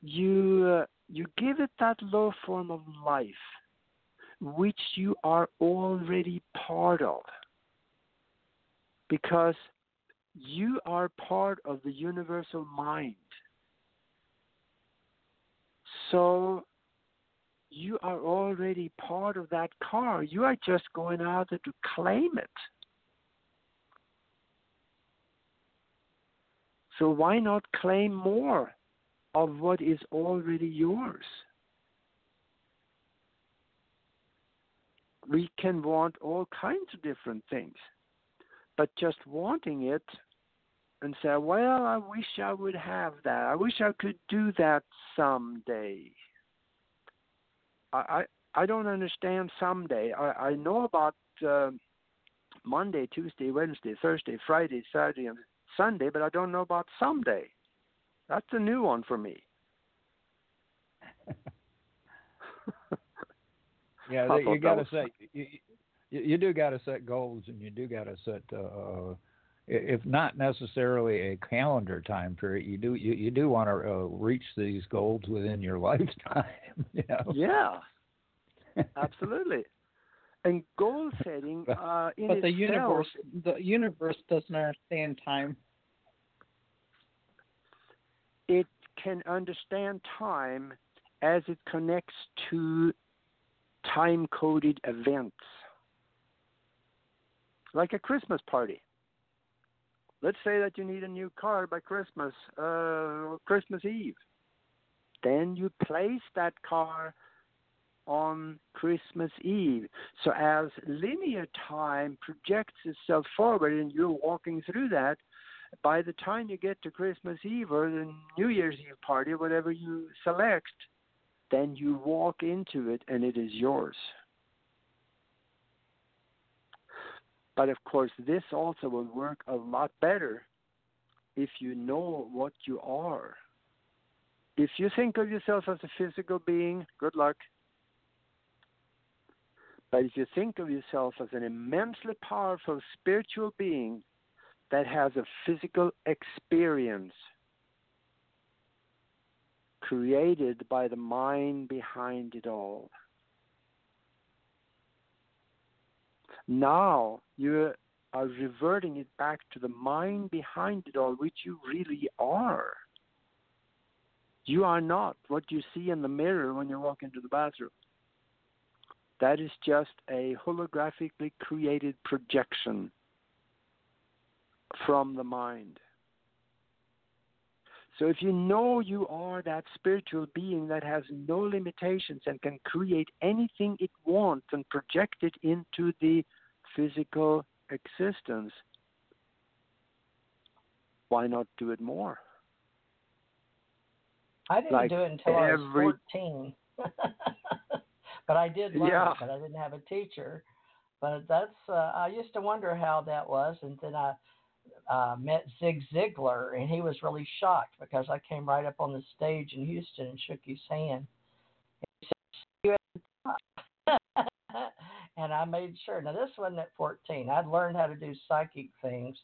you uh, you give it that low form of life which you are already part of. Because you are part of the universal mind. So you are already part of that car. You are just going out there to claim it. So why not claim more of what is already yours? We can want all kinds of different things. But just wanting it and say, well, I wish I would have that. I wish I could do that someday. I I, I don't understand someday. I, I know about uh, Monday, Tuesday, Wednesday, Thursday, Friday, Saturday, and Sunday, but I don't know about someday. That's a new one for me. Yeah, you got to set you, you do got to set goals, and you do got to set uh, if not necessarily a calendar time period, you do you, you do want to uh, reach these goals within your lifetime. You know? Yeah, absolutely. And goal setting, uh, in but the itself, universe the universe doesn't understand time. It can understand time as it connects to time coded events. Like a Christmas party. Let's say that you need a new car by Christmas, uh, Christmas Eve. Then you place that car on Christmas Eve. So as linear time projects itself forward and you're walking through that, by the time you get to Christmas Eve or the New Year's Eve party, whatever you select, then you walk into it and it is yours. But of course, this also will work a lot better if you know what you are. If you think of yourself as a physical being, good luck. But if you think of yourself as an immensely powerful spiritual being that has a physical experience created by the mind behind it all, now you are reverting it back to the mind behind it all, which you really are. You are not what you see in the mirror when you walk into the bathroom. That is just a holographically created projection from the mind. So if you know you are that spiritual being that has no limitations and can create anything it wants and project it into the physical existence, why not do it more? I didn't Like do it until I was 14. but I did learn Yeah. it, but I didn't have a teacher. But that's uh, I used to wonder how that was, and then I uh, met Zig Ziglar, and he was really shocked because I came right up on the stage in Houston and shook his hand. And he said, "See you at the top." and I made sure. Now this wasn't at 14. I'd learned how to do psychic things,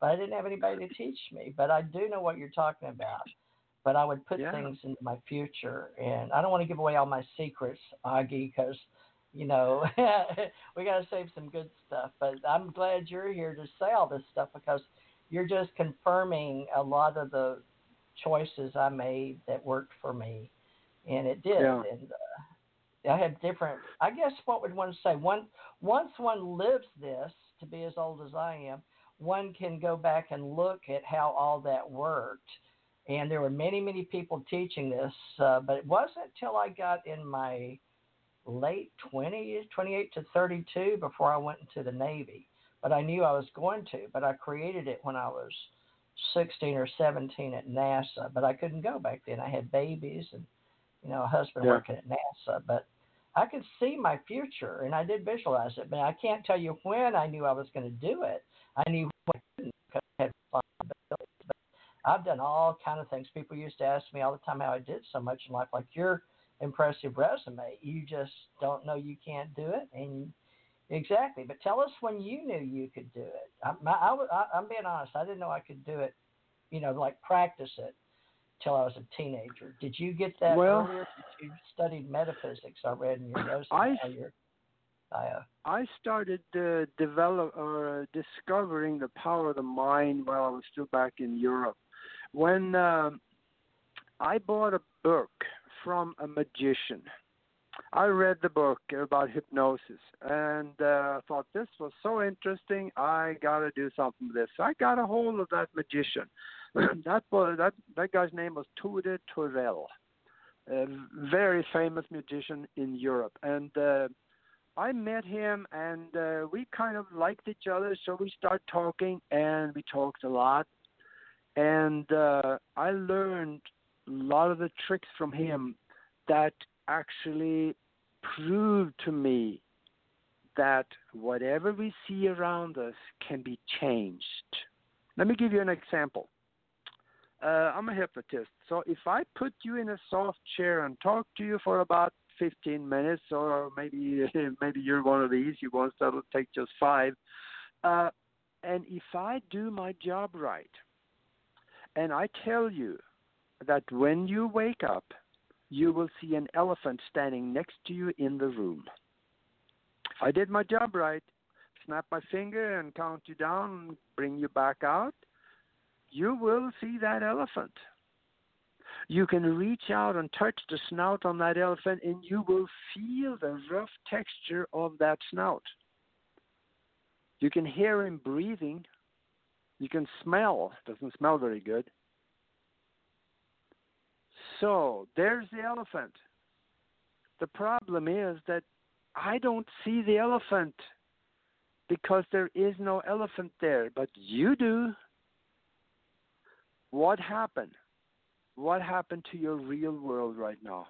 but I didn't have anybody to teach me. But I do know what you're talking about. But I would put Yeah. things into my future, and I don't want to give away all my secrets, Aage, because you know we got to save some good stuff. But I'm glad you're here to say all this stuff because you're just confirming a lot of the choices I made that worked for me, and it did. Yeah. And uh, I had different. I guess what would one say? One once one lives this to be as old as I am, one can go back and look at how all that worked. And there were many, many people teaching this, uh, but it wasn't until I got in my late 20s, 28 to 32, before I went into the Navy. But I knew I was going to, but I created it when I was 16 or 17 at NASA, but I couldn't go back then. I had babies and, you know, a husband Yeah. working at NASA, but I could see my future and I did visualize it, but I can't tell you when I knew I was going to do it. I knew when I couldn't because I had responsibilities. But I've done all kind of things. People used to ask me all the time how I did so much in life, like your impressive resume. You just don't know you can't do it, and exactly. But tell us when you knew you could do it. I, I, I, I'm being honest. I didn't know I could do it. You know, like practice it till I was a teenager. Did you get that Well- earlier? You studied metaphysics. I read in your notes. I- your bio. I started uh, develop or uh, discovering the power of the mind while I was still back in Europe. When um, I bought a book from a magician, I read the book about hypnosis and uh, thought this was so interesting. I got to do something with this. So I got a hold of that magician. that was that that guy's name was Tore Torell, a very famous magician in Europe, and. Uh, I met him and uh, we kind of liked each other, so we started talking and we talked a lot. And uh, I learned a lot of the tricks from him that actually proved to me that whatever we see around us can be changed. Let me give you an example. Uh, I'm a hypnotist, so if I put you in a soft chair and talk to you for about 15 minutes, or maybe maybe you're one of these. You want that'll take just five. Uh, and if I do my job right, and I tell you that when you wake up, you will see an elephant standing next to you in the room. If I did my job right, snap my finger and count you down, bring you back out, you will see that elephant. You can reach out and touch the snout on that elephant, and you will feel the rough texture of that snout. You can hear him breathing. You can smell. It doesn't smell very good. So there's the elephant. The problem is that I don't see the elephant because there is no elephant there, but you do. What happened? What happened to your real world right now?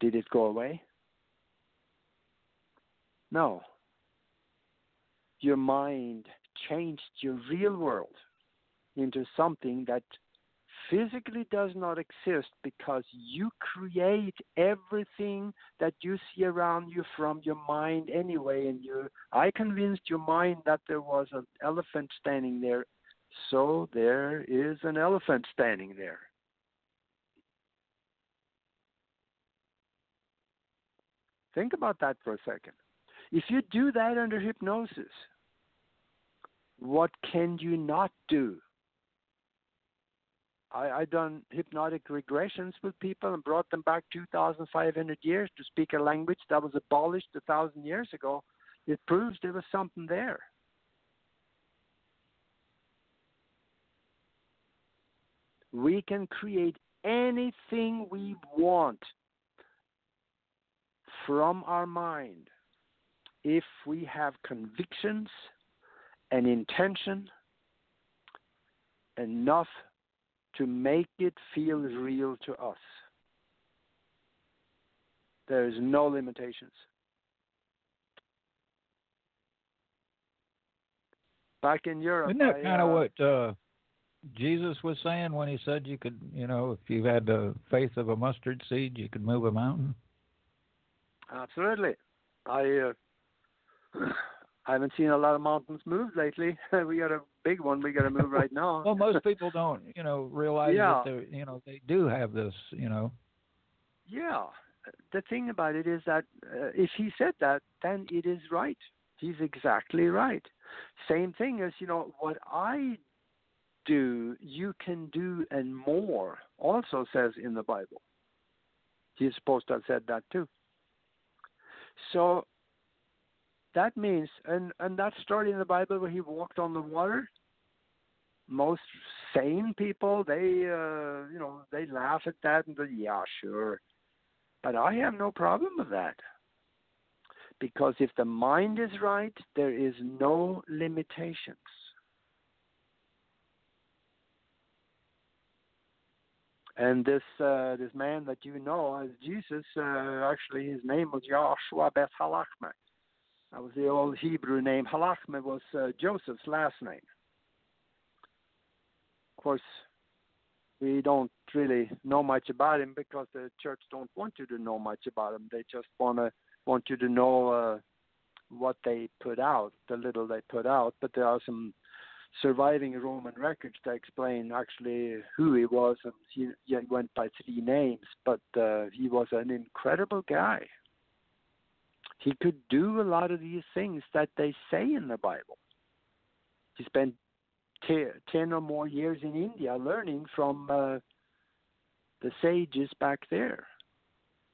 Did it go away? No. your mind changed your real world into something that physically does not exist because you create everything that you see around you from your mind anyway and you I convinced your mind that there was an elephant standing there so there is an elephant standing there Think about that for a second. If you do that under hypnosis, what can you not do? I, I done hypnotic regressions with people and brought them back 2,500 years to speak a language that was abolished a thousand years ago. It proves there was something there. We can create anything we want from our mind if we have convictions and intention enough to make it feel real to us. There is no limitations. Back in Europe, isn't that kind of uh, what uh, Jesus was saying when he said you could, you know, if you had the faith of a mustard seed, you could move a mountain? Absolutely. I uh, I haven't seen a lot of mountains move lately. we got a big one we got to move right now. well, most people don't, you know, realize Yeah. that they, you know, they do have this, you know. Yeah. The thing about it is that uh, if he said that, then it is right. He's exactly right. Same thing as, you know, what I do, you can do and more, also says in the Bible. He's supposed to have said that too. So that means, and, and that story in the Bible where he walked on the water, most sane people, they, uh, you know, they laugh at that and go, yeah, sure. But I have no problem with that. Because if the mind is right, there is no limitations. And this uh, this man that you know as Jesus, uh, actually his name was Joshua Beth. That was the old Hebrew name. Halachme was uh, Joseph's last name. Of course, we don't really know much about him because the church don't want you to know much about him. They just wanna want you to know uh, what they put out, the little they put out. But there are some surviving Roman records that explain actually who he was, and he, he went by three names. But uh, he was an incredible guy. He could do a lot of these things that they say in the Bible. He spent te- ten or more years in India learning from uh, the sages back there,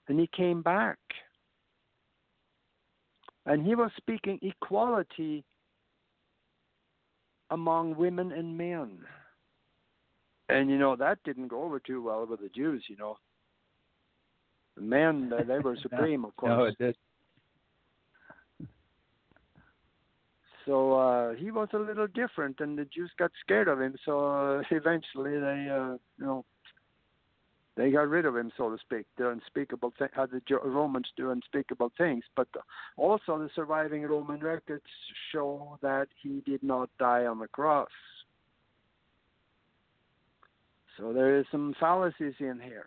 and he came back. And he was speaking equality among women and men. And you know that didn't go over too well with the Jews. You know, the men uh, they were supreme, of course. No, it did. So uh, he was a little different, and the Jews got scared of him. So uh, eventually, they uh, you know they got rid of him, so to speak. The unspeakable thing, the Romans do unspeakable things. But also, the surviving Roman records show that he did not die on the cross. So there is some fallacies in here.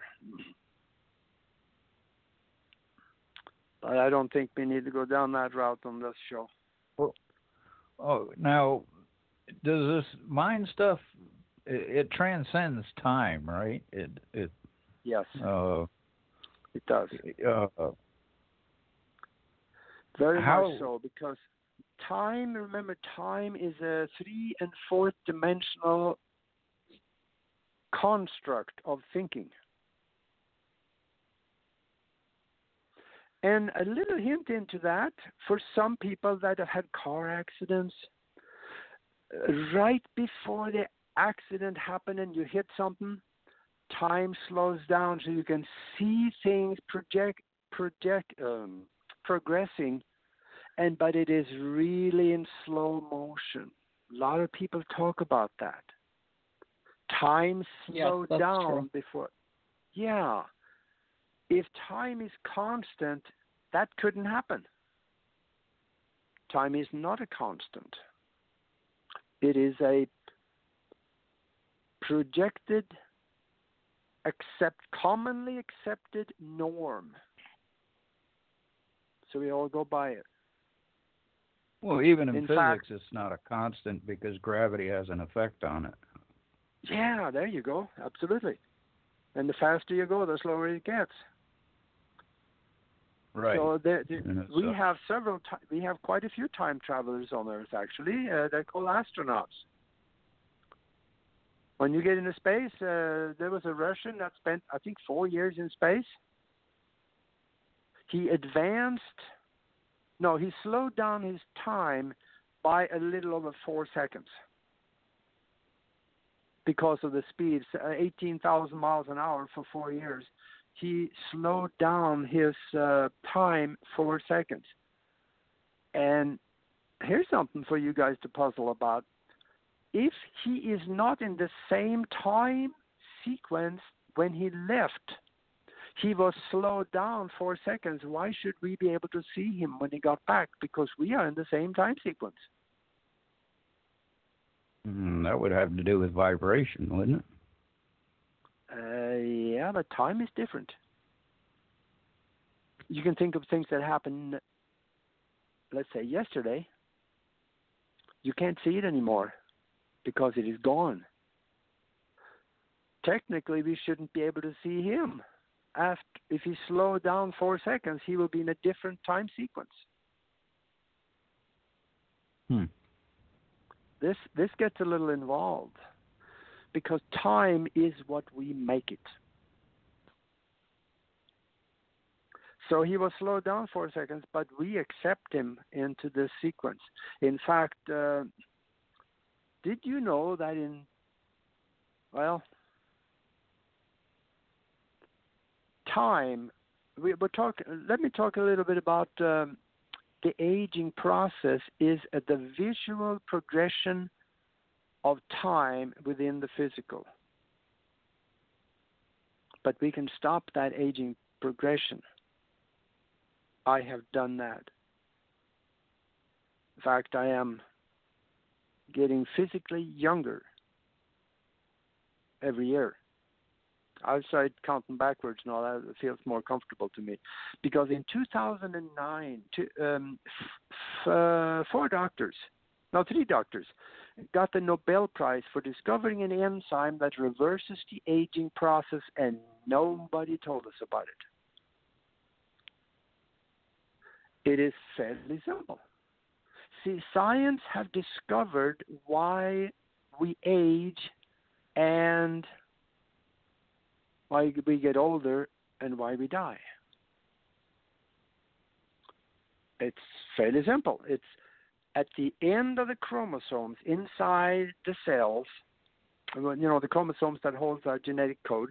But I don't think we need to go down that route on this show. Oh, now, does this mind stuff? It, it transcends time, right? It it Yes, uh, it does. uh Very How- much so, because time, remember, time is a three and fourth dimensional construct of thinking. And a little hint into that for some people that have had car accidents, uh, right before the accident happened and you hit something, time slows down so you can see things project project um, progressing and but it is really in slow motion. A lot of people talk about that. Time slowed down true. before. Yeah. If time is constant, that couldn't happen. time is not a constant. It is a projected, accept commonly accepted norm. So we all go by it. Well, even in, In physics, fact- it's not a constant because gravity has an effect on it. Yeah, there you go. Absolutely. And the faster you go, the slower it gets. Right. So there, there- we uh, have several. Ti- we have quite a few time travelers on Earth. Actually, uh, they're called astronauts. When you get into space, uh, there was a Russian that spent, I think, four years in space. He advanced. No, he slowed down his time by a little over four seconds because of the speed, uh, 18,000 miles an hour for four years he slowed down his uh, time four seconds. And here's something for you guys to puzzle about. If he is not in the same time sequence when he left, he was slowed down four seconds. Why should we be able to see him when he got back? Because we are in the same time sequence. Mm, that would have to do with vibration, wouldn't it? Uh, yeah, but time is different. You can think of things that happened, let's say, yesterday. You can't see it anymore because it is gone. Technically, we shouldn't be able to see him. After, if he slowed down four seconds, he will be in a different time sequence. Hmm. This this gets a little involved because time is what we make it. So he was slowed down for seconds, but we accept him into this sequence. In fact, uh, did you know that in, well, time, we, we're talk, let me talk a little bit about um, the aging process is at the visual progression of time within the physical. But we can stop that aging progression. I have done that. In fact, I am getting physically younger every year. I'll start counting backwards now. That feels more comfortable to me. Because in 2009, two, um, f- f- four doctors, no, three doctors, got the Nobel Prize for discovering an enzyme that reverses the aging process, and nobody told us about it. It is fairly simple. See, science have discovered why we age and why we get older and why we die. It's fairly simple. It's at the end of the chromosomes inside the cells, you know, the chromosomes that holds our genetic code.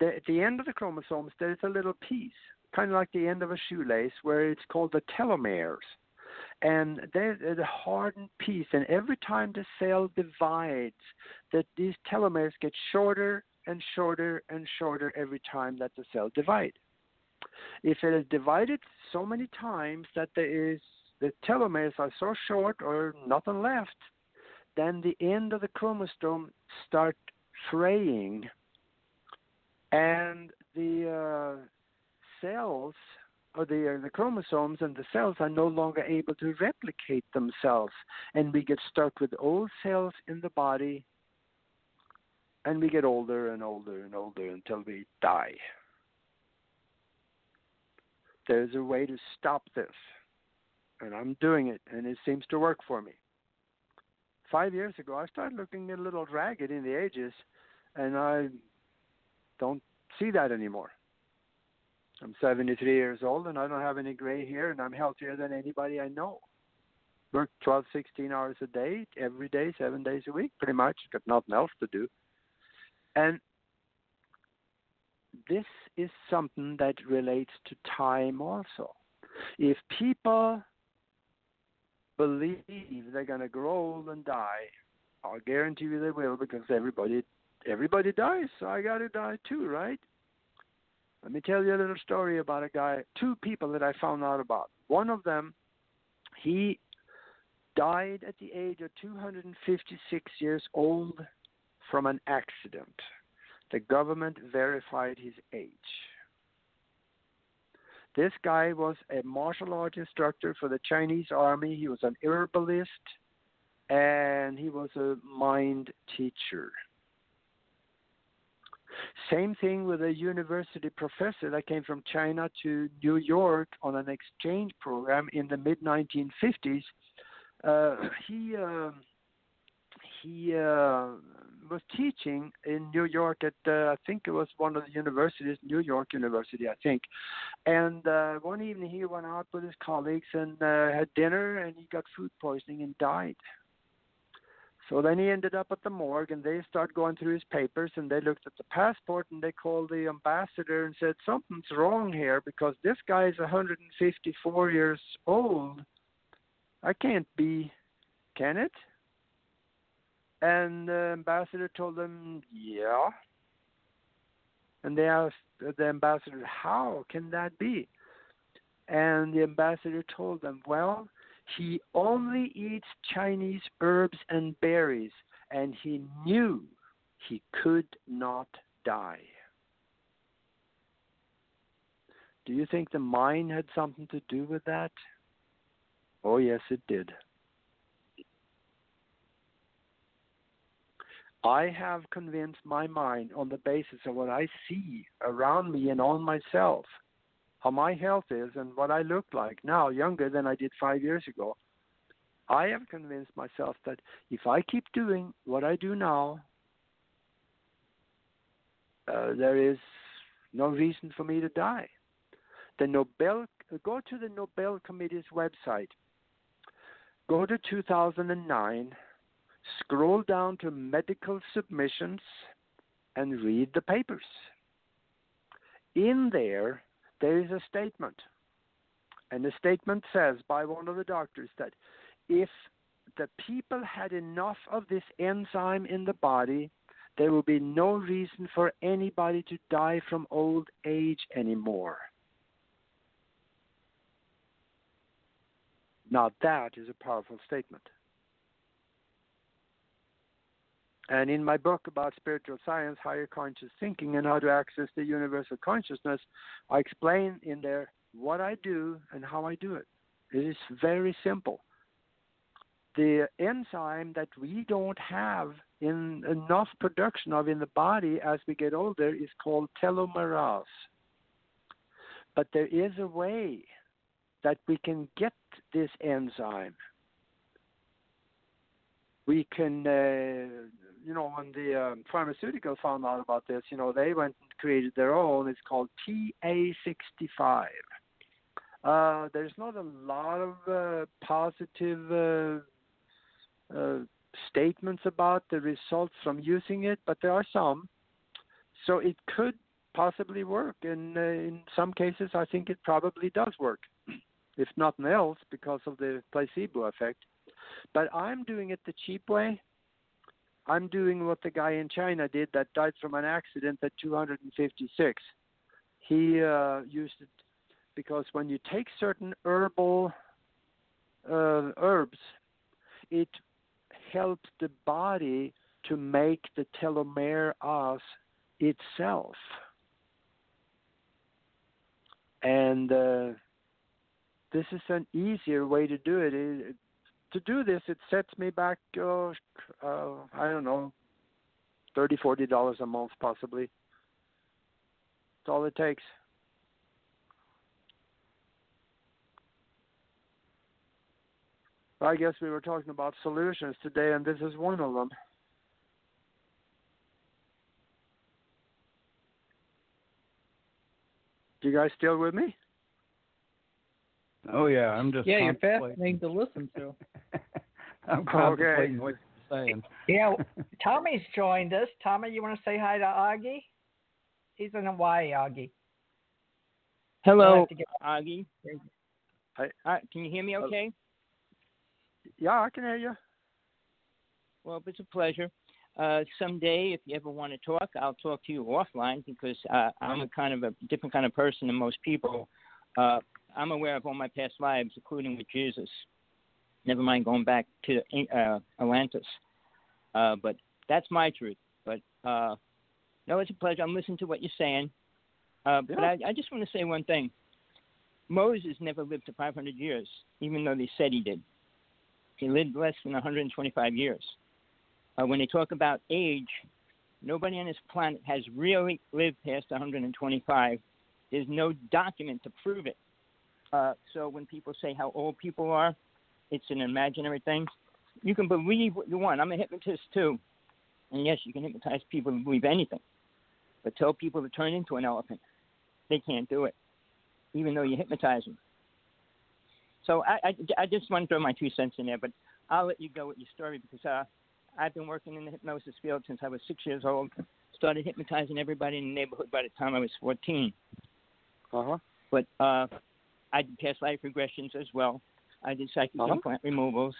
The, at the end of the chromosomes, there's a little piece, kind of like the end of a shoelace, where it's called the telomeres. And they're the hardened piece, and every time the cell divides, that these telomeres get shorter and shorter and shorter every time that the cell divides. If it is divided so many times that there is the telomeres are so short or nothing left, then the end of the chromosome start fraying, and the uh, cells or the uh, the chromosomes and the cells are no longer able to replicate themselves, and we get stuck with old cells in the body, and we get older and older and older until we die. There's a way to stop this and I'm doing it, and it seems to work for me. Five years ago, I started looking a little ragged in the ages, and I don't see that anymore. I'm 73 years old, and I don't have any gray hair, and I'm healthier than anybody I know. Work 12, 16 hours a day, every day, seven days a week, pretty much. Got nothing else to do. And this is something that relates to time also. If people believe they're going to grow old and die, I'll guarantee you they will because everybody everybody dies. So I got to die too, right? Let me tell you a little story about a guy, two people that I found out about. One of them He died at the age of 256 years old from an accident. The government verified his age. This guy was a martial arts instructor for the Chinese army. He was an herbalist and he was a mind teacher. Same thing with a university professor that came from China to New York on an exchange program in the mid 1950s. Uh, he uh, he uh, was teaching in New York at uh, I think it was one of the universities, New York University, I think. And uh, one evening he went out with his colleagues and uh, had dinner, and he got food poisoning and died. So then he ended up at the morgue, and they start going through his papers, and they looked at the passport, and they called the ambassador and said something's wrong here because this guy is 154 years old. I can't be, can it? And the ambassador told them, yeah. And they asked the ambassador, how can that be? And the ambassador told them, well, he only eats Chinese herbs and berries, and he knew he could not die. Do you think the mine had something to do with that? Oh, yes, it did. I have convinced my mind on the basis of what I see around me and on myself how my health is and what I look like now, younger than I did five years ago, I have convinced myself that if I keep doing what I do now, uh, there is no reason for me to die. The Nobel, go to the Nobel Committee's website. Go to 2009, scroll down to medical submissions, and read the papers. In there, there is a statement. And the statement says by one of the doctors that if the people had enough of this enzyme in the body, there will be no reason for anybody to die from old age anymore. Now, that is a powerful statement. And in my book about spiritual science, higher conscious thinking, and how to access the universal consciousness, I explain in there what I do and how I do it. It is very simple. The enzyme that we don't have in enough production of in the body as we get older is called telomerase. But there is a way that we can get this enzyme. We can uh, you know, when the um, pharmaceutical found out about this, you know, they went and created their own. It's called TA65. Uh, there's not a lot of uh, positive uh, uh, statements about the results from using it, but there are some. So it could possibly work, and uh, in some cases, I think it probably does work, if nothing else, because of the placebo effect. But I'm doing it the cheap way I'm doing what the guy in China did that died from an accident at 256. He uh, used it because when you take certain herbal uh, herbs, it helps the body to make the telomere telomerase itself. And uh, this is an easier way to do it. To do this, it sets me back, uh, uh, I don't know, thirty, forty dollars a month, possibly. That's all it takes. I guess we were talking about solutions today, and this is one of them. Do you guys still with me? Oh yeah, I'm just yeah. You're fascinating to listen to. I'm contemplating okay. what you're saying. Yeah, Tommy's joined us. Tommy, you want to say hi to Aage? He's in Hawaii, Aage. Hello, get... Aage. Hi. Uh, can you hear me okay? Yeah, I can hear you. Well, it's a pleasure. Uh, someday, if you ever want to talk, I'll talk to you offline because uh, I'm a kind of a different kind of person than most people. Uh, I'm aware of all my past lives, including with Jesus. Never mind going back to uh, Atlantis. Uh, but that's my truth. But uh, no, it's a pleasure. I'm listening to what you're saying. Uh, Yeah. But I, I just want to say one thing. Moses never lived to 500 years, even though they said he did. He lived less than 125 years. Uh, when they talk about age, nobody on this planet has really lived past 125. There's no document to prove it. Uh, so when people say how old people are, it's an imaginary thing. You can believe what you want. I'm a hypnotist too. And yes, you can hypnotize people to believe anything. But tell people to turn into an elephant. They can't do it, even though you hypnotize them. So I, I, I just want to throw my two cents in there, but I'll let you go with your story because uh, I've been working in the hypnosis field since I was six years old. Started hypnotizing everybody in the neighborhood by the time I was 14. Uh huh. But uh, I did past life regressions as well. I did psychic Uh-huh. implant removals.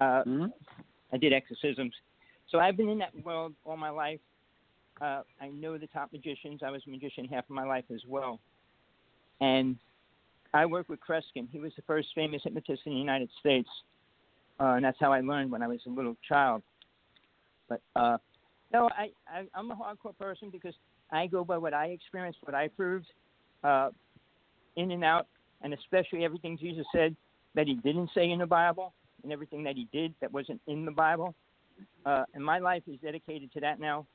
Uh, hmm I did exorcisms. So I've been in that world all my life. Uh, I know the top magicians. I was a magician half of my life as well. And I work with Kreskin. He was the first famous hypnotist in the United States. Uh, and that's how I learned when I was a little child. But uh, no, I, I, I'm a hardcore person because I go by what I experienced, what I proved, uh, in and out, and especially everything Jesus said that he didn't say in the Bible and everything that he did that wasn't in the Bible. Uh, and my life is dedicated to that now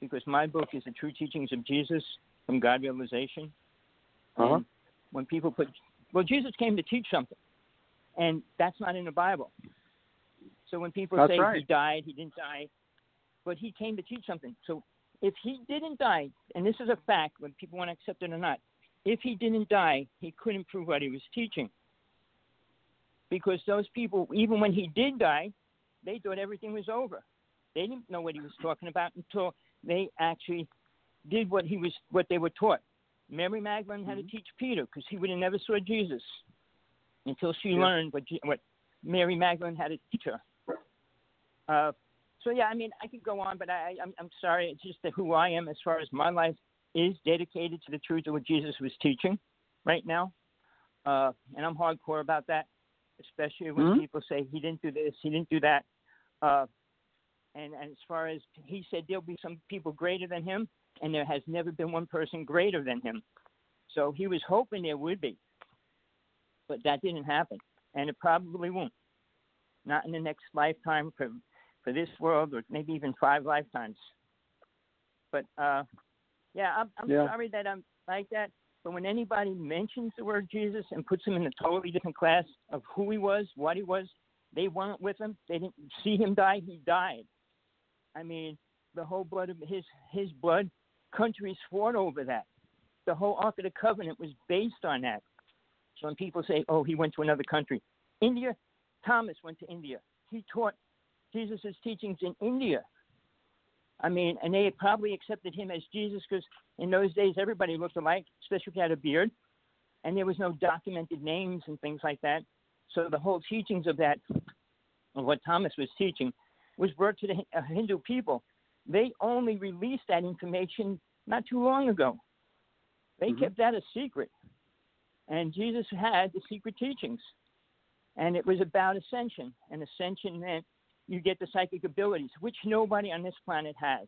because my book is the true teachings of Jesus from God realization. Uh-huh. And when people put, well, Jesus came to teach something, and that's not in the Bible. So when people That's say right. he died, he didn't die, but he came to teach something. So if he didn't die, and this is a fact, whether people want to accept it or not, if he didn't die, he couldn't prove what he was teaching. Because those people, even when he did die, they thought everything was over. They didn't know what he was talking about until they actually did what he was, what they were taught. Mary Magdalene had to teach Peter because he would have never saw Jesus until she Yeah. learned what what Mary Magdalene had to teach her. Uh, so yeah, I mean, I could go on, but I, I'm I'm sorry. It's just that who I am, as far as my life is dedicated to the truth of what Jesus was teaching right now, uh, and I'm hardcore about that, especially when Mhm. people say he didn't do this, he didn't do that. Uh, and, and as far as he said, there'll be some people greater than him, and there has never been one person greater than him. So he was hoping there would be, but that didn't happen, and it probably won't. Not in the next lifetime for for this world, or maybe even five lifetimes. But uh, yeah, I'm, I'm Yeah. sorry that I'm like that. But when anybody mentions the word Jesus and puts him in a totally different class of who he was, what he was, they weren't with him. They didn't see him die. He died. I mean, the whole blood of his his blood, countries fought over that. The whole Ark of the Covenant was based on that. So when people say, "Oh, he went to another country," India, Thomas went to India. He taught Jesus' teachings in India. I mean, and they had probably accepted him as Jesus because in those days everybody looked alike, especially if you had a beard, and there was no documented names and things like that. So the whole teachings of that, of what Thomas was teaching, was brought to the uh, Hindu people. They only released that information not too long ago. They Mhm. kept that a secret, and Jesus had the secret teachings, and it was about ascension. And ascension meant you get the psychic abilities, which nobody on this planet has,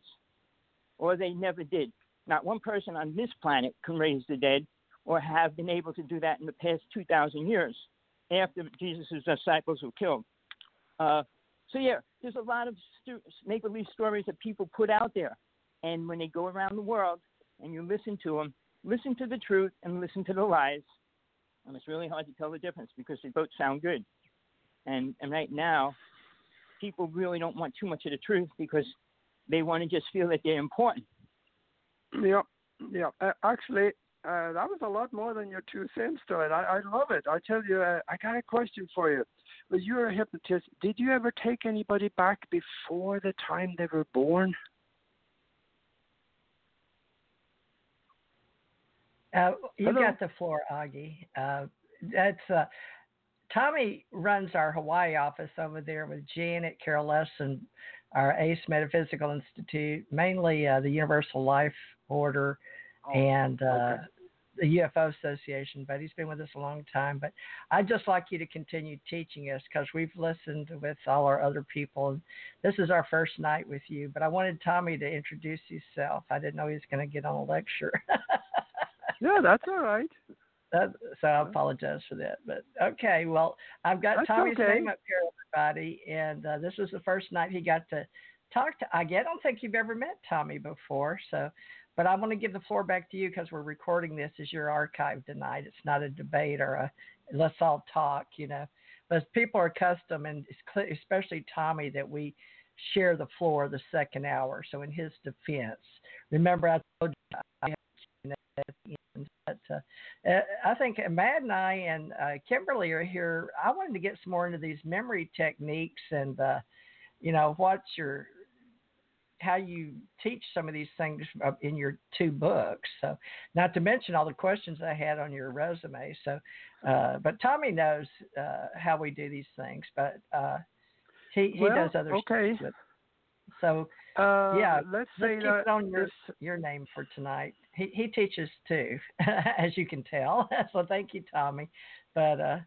or they never did. Not one person on this planet can raise the dead or have been able to do that in the past 2,000 years after Jesus' disciples were killed. Uh, so, yeah, there's a lot of stu- make believe stories that people put out there. And when they go around the world and you listen to them, listen to the truth and listen to the lies. And it's really hard to tell the difference because they both sound good. And, and right now, people really don't want too much of the truth because they want to just feel that they're important. Yeah, yeah. Uh, actually, uh, that was a lot more than your two cents to it. I, I love it. I tell you, uh, I got a question for you. Well, you're a hypnotist. Did you ever take anybody back before the time they were born? Uh, you Hello. got the floor, Aage. Uh, that's uh, Tommy runs our Hawaii office over there with Janet, Carol Lesson, our ACE Metaphysical Institute, mainly uh, the Universal Life Order, Oh, and uh, okay. the UFO Association, but he's been with us a long time. But I'd just like you to continue teaching us because we've listened with all our other people. And this is our first night with you. But I wanted Tommy to introduce himself. I didn't know he was going to get on a lecture. yeah, that's all right. That, so I apologize for that. But okay, well, I've got That's Tommy's okay. name up here, everybody, and uh, this was the first night he got to talk to. I get, I don't think you've ever met Tommy before, so. But I want to give the floor back to you because we're recording this as your archive tonight. It's not a debate or a let's all talk, you know. But people are accustomed, and especially Tommy, that we share the floor the second hour. So in his defense, remember I told you I had at the end, but uh, uh, I think Matt and I and uh, Kimberly are here. I wanted to get some more into these memory techniques and, uh, you know, what's your how you teach some of these things uh, in your two books. So, not to mention all the questions I had on your resume. So, uh, but Tommy knows uh, how we do these things, but uh, he he Well, does other okay. stuff. With, so Uh, Yeah, let's let's say keep that it on your this- your name for tonight. He he teaches too, as you can tell. so thank you, Tommy. But uh,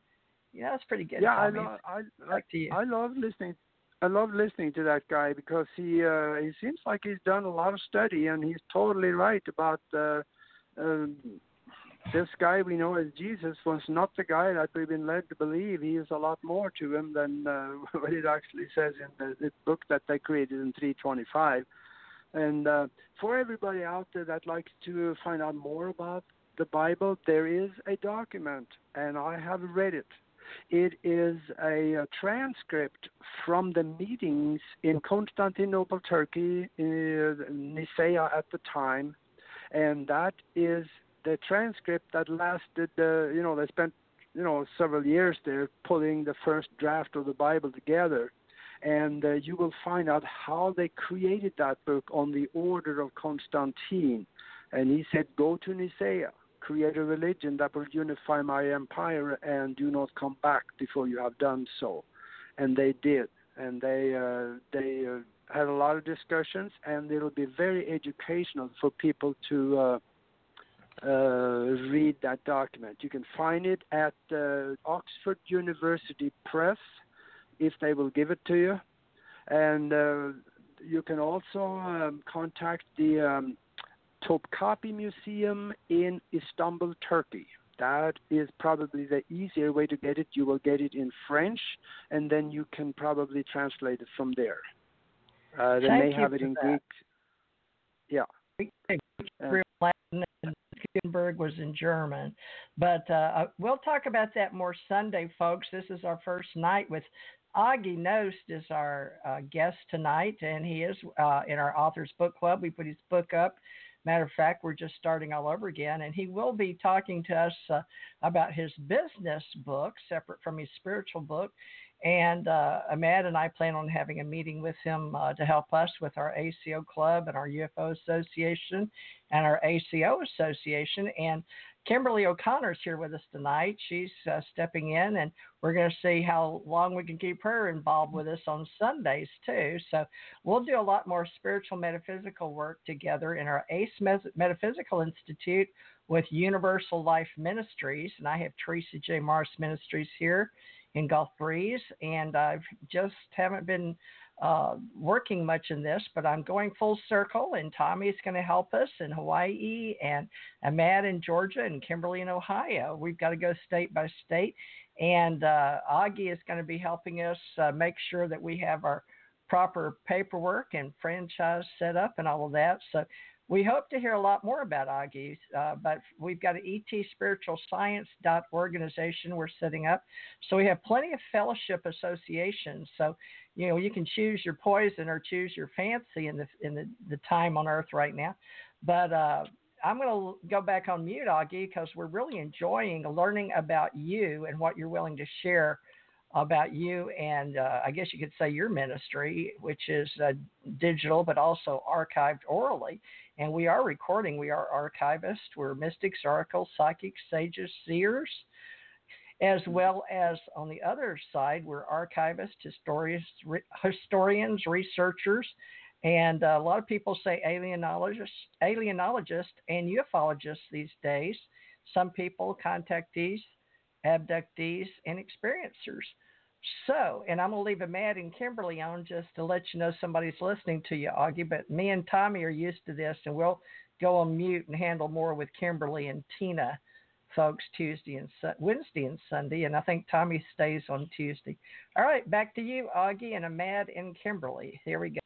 yeah, that's pretty good. yeah, I, Tommy. I, I Back to you. I love listening. I love listening to that guy because he uh, he seems like he's done a lot of study and he's totally right about uh, um, this guy we know as Jesus was not the guy that we've been led to believe. He is a lot more to him than uh, what it actually says in the, the book that they created in 325. And uh, for everybody out there that likes to find out more about the Bible, there is a document, and I have read it. It is a, uh transcript from the meetings in Constantinople, Turkey, in Nicaea at the time, and that is the transcript that lasted. Uh, you know, they spent you know several years there pulling the first draft of the Bible together, and uh, you will find out how they created that book on the order of Constantine. And he said, "Go to Nicaea." create a religion that will unify my empire and do not come back before you have done so. And they did. And they uh, they uh, had a lot of discussions, and it'll be very educational for people to uh, uh, read that document. You can find it at uh, Oxford University Press if they will give it to you. And uh, you can also um, contact the um, Topkapi Museum in Istanbul, Turkey. That is probably the easier way to get it. You will get it in French, and then you can probably translate it from there. Uh, they Thank may have it in that. Greek. Yeah. Uh, Latin and Gutenberg was in German. But uh, we'll talk about that more Sunday, folks. This is our first night with Aage Nost is our uh, guest tonight, and he is uh, in our authors book club. We put his book up. Matter of fact, we're just starting all over again, and he will be talking to us uh, about his business book, separate from his spiritual book. And uh, Ahmad and I plan on having a meeting with him uh, to help us with our ACO club and our UFO association and our ACO association. And Kimberly O'Connor's here with us tonight. She's uh, stepping in, and we're going to see how long we can keep her involved with us on Sundays, too. So we'll do a lot more spiritual metaphysical work together in our ACE Metaphysical Institute with Universal Life Ministries. And I have Theresa J. Morris Ministries here in Gulf Breeze, and I've just haven't been uh, working much in this, but I'm going full circle, and Tommy's going to help us in Hawaii, and Ahmad in Georgia, and Kimberly in Ohio. We've got to go state by state, and uh, Aage is going to be helping us uh, make sure that we have our proper paperwork and franchise set up and all of that. So we hope to hear a lot more about Aage, uh, but we've got an ET Spiritual Science organization we're setting up. So we have plenty of fellowship associations. So you know you can choose your poison or choose your fancy in the in the, the time on Earth right now. But uh, I'm going to go back on mute, Aage, because we're really enjoying learning about you and what you're willing to share about you and uh, I guess you could say your ministry, which is uh, digital but also archived orally. And we are recording. We are archivists. We're mystics, oracles, psychics, sages, seers, as well as on the other side, we're archivists, historians, re- historians, researchers, and a lot of people say alienologists, alienologists, and ufologists these days. some people, contactees, abductees, and experiencers. So, and I'm going to leave a Matt and Kimberly on just to let you know somebody's listening to you, Aage. But me and Tommy are used to this, and we'll go on mute and handle more with Kimberly and Tina, folks, Tuesday and Wednesday and Sunday. And I think Tommy stays on Tuesday. All right, back to you, Aage, and Ahmad and Kimberly. Here we go.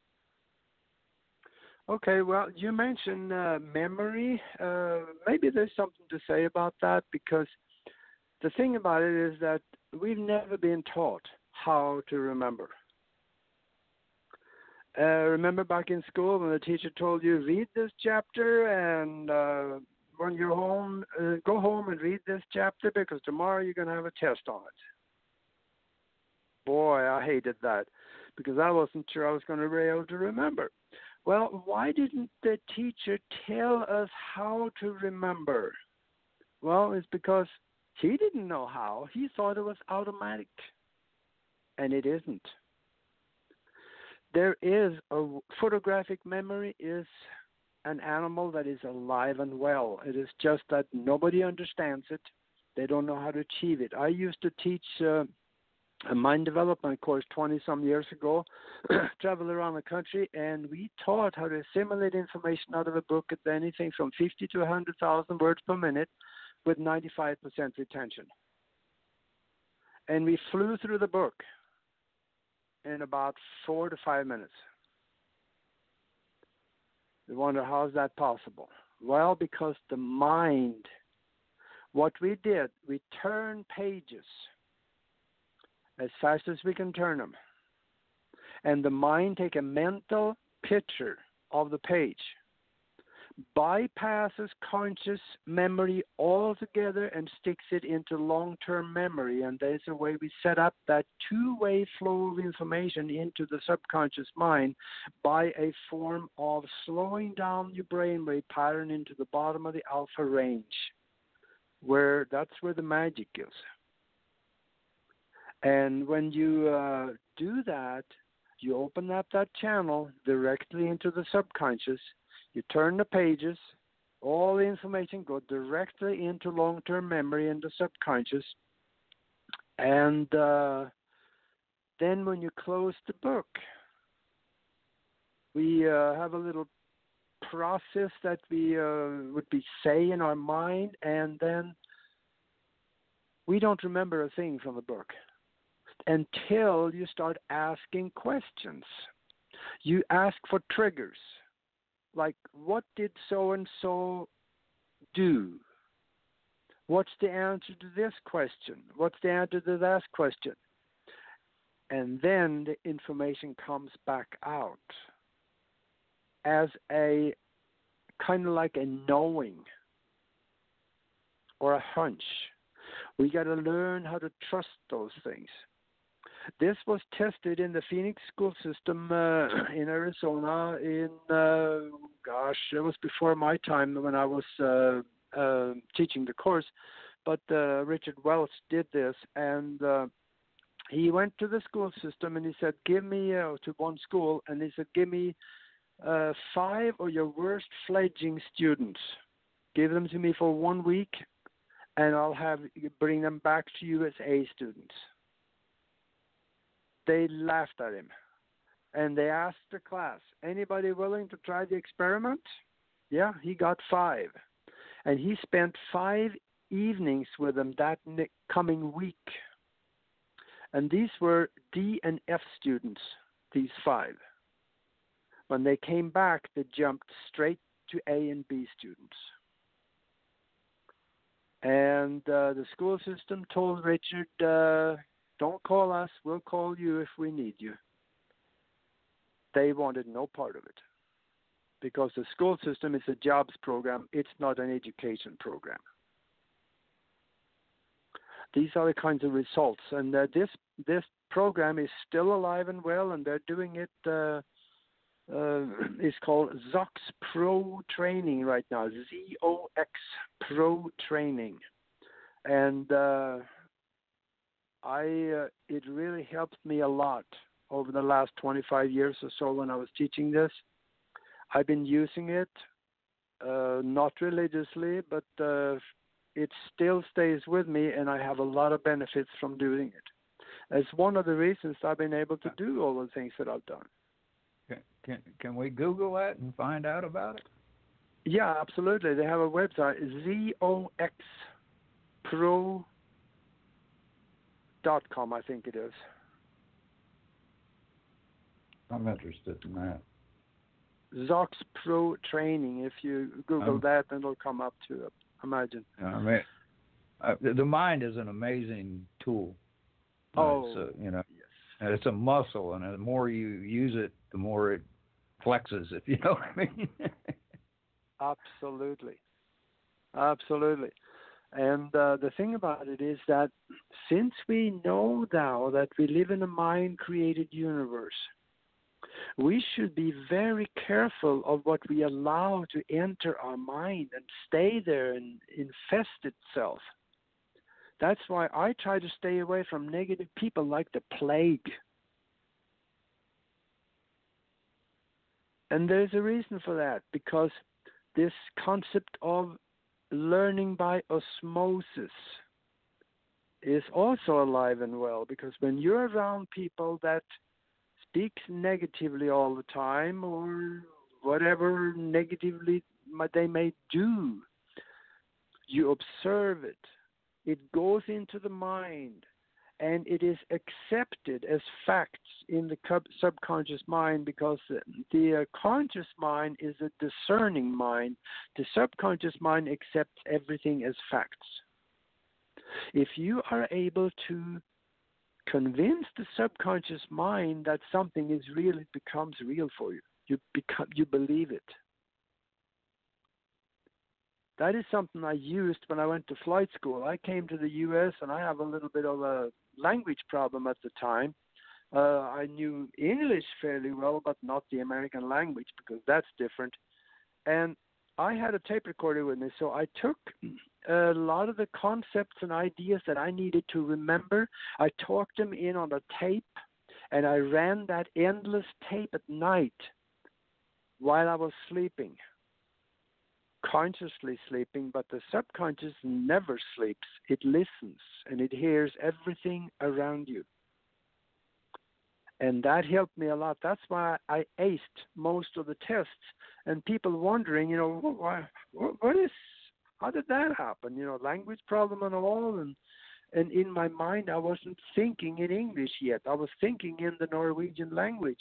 Okay, well, you mentioned uh, memory. Uh, maybe there's something to say about that because the thing about it is that we've never been taught how to remember. Uh, remember back in school when the teacher told you read this chapter and uh, when you're home, uh, go home and read this chapter because tomorrow you're going to have a test on it. Boy, I hated that because I wasn't sure I was going to be able to remember. Well, why didn't the teacher tell us how to remember? Well, it's because he didn't know how. He thought it was automatic. And it isn't. There is a photographic memory is an animal that is alive and well. It is just that nobody understands it. They don't know how to achieve it. I used to teach uh, a mind development course 20 some years ago, travel around the country, and we taught how to assimilate information out of a book at anything from 50 to 100,000 words per minute with 95% retention. And we flew through the book in about four to five minutes. You wonder how is that possible? Well, because the mind, what we did, we turned pages as fast as we can turn them. And the mind take a mental picture of the page, bypasses conscious memory altogether and sticks it into long-term memory. And there's a way we set up that two-way flow of information into the subconscious mind by a form of slowing down your brainwave pattern into the bottom of the alpha range, where that's where the magic is. And when you uh, do that, you open up that channel directly into the subconscious. You turn the pages, all the information go directly into long-term memory in the subconscious. And uh, then when you close the book, we uh, have a little process that we uh, would be say in our mind, and then we don't remember a thing from the book until you start asking questions. You ask for triggers, like what did so and so do? What's the answer to this question? What's the answer to that question? And then the information comes back out as a kind of like a knowing or a hunch. We got to learn how to trust those things. This was tested in the Phoenix school system uh, in Arizona. In uh, gosh, it was before my time when I was uh, uh teaching the course, but uh, Richard Welch did this, and uh, he went to the school system and he said, "Give me to one school," and he said, "Give me five of your worst fledgling students. Give them to me for one week, and I'll have bring them back to you as A students." They laughed at him. And they asked the class, anybody willing to try the experiment? Yeah, he got five. And he spent five evenings with them that coming week. And these were D and F students, these five. When they came back, they jumped straight to A and B students. And uh, the school system told Richard, uh, don't call us, we'll call you if we need you. They wanted no part of it because the school system is a jobs program, it's not an education program. These are the kinds of results, and uh, this this program is still alive and well, and they're doing it. Uh, uh, it's called ZOX Pro Training right now, Z O X Pro Training, and uh, I uh, it really helped me a lot over the last 25 years or so when I was teaching this. I've been using it, uh, not religiously, but uh, it still stays with me, and I have a lot of benefits from doing it. It's one of the reasons I've been able to do all the things that I've done. Can can, can we Google that and find out about it? Yeah, absolutely. They have a website, zoxpro.com, I think it is. I'm interested in that. Zox Pro Training. If you Google Um, that, then it'll come up to it. Imagine. I mean, uh, the mind is an amazing tool. Oh, it's a, you know, yes. and it's a muscle, and the more you use it, the more it flexes. If you know what I mean. Absolutely. Absolutely. And uh, the thing about it is that since we know now that we live in a mind created universe, we should be very careful of what we allow to enter our mind and stay there and infest itself. That's why I try to stay away from negative people like the plague. And there's a reason for that because this concept of learning by osmosis is also alive and well because when you're around people that speak negatively all the time or whatever negatively they may do you observe it. It goes into the mind and it is accepted as facts in the subconscious mind because the, the uh, conscious mind is a discerning mind. The subconscious mind accepts everything as facts. If you are able to convince the subconscious mind that something is real, it becomes real for you. You become you believe it. That is something I used when I went to flight school. I came to the U.S. and I have a little bit of a language problem at the time. Uh, I knew English fairly well, but not the American language because that's different. And I had a tape recorder with me, so I took a lot of the concepts and ideas that I needed to remember. I talked them in on a tape, and I ran that endless tape at night while I was sleeping consciously sleeping, but the subconscious never sleeps. It listens and it hears everything around you. And that helped me a lot. That's why I aced most of the tests. And people wondering, you know, why, what is, how did that happen? You know, language problem and all. And and in my mind, I wasn't thinking in English yet. I was thinking in the Norwegian language.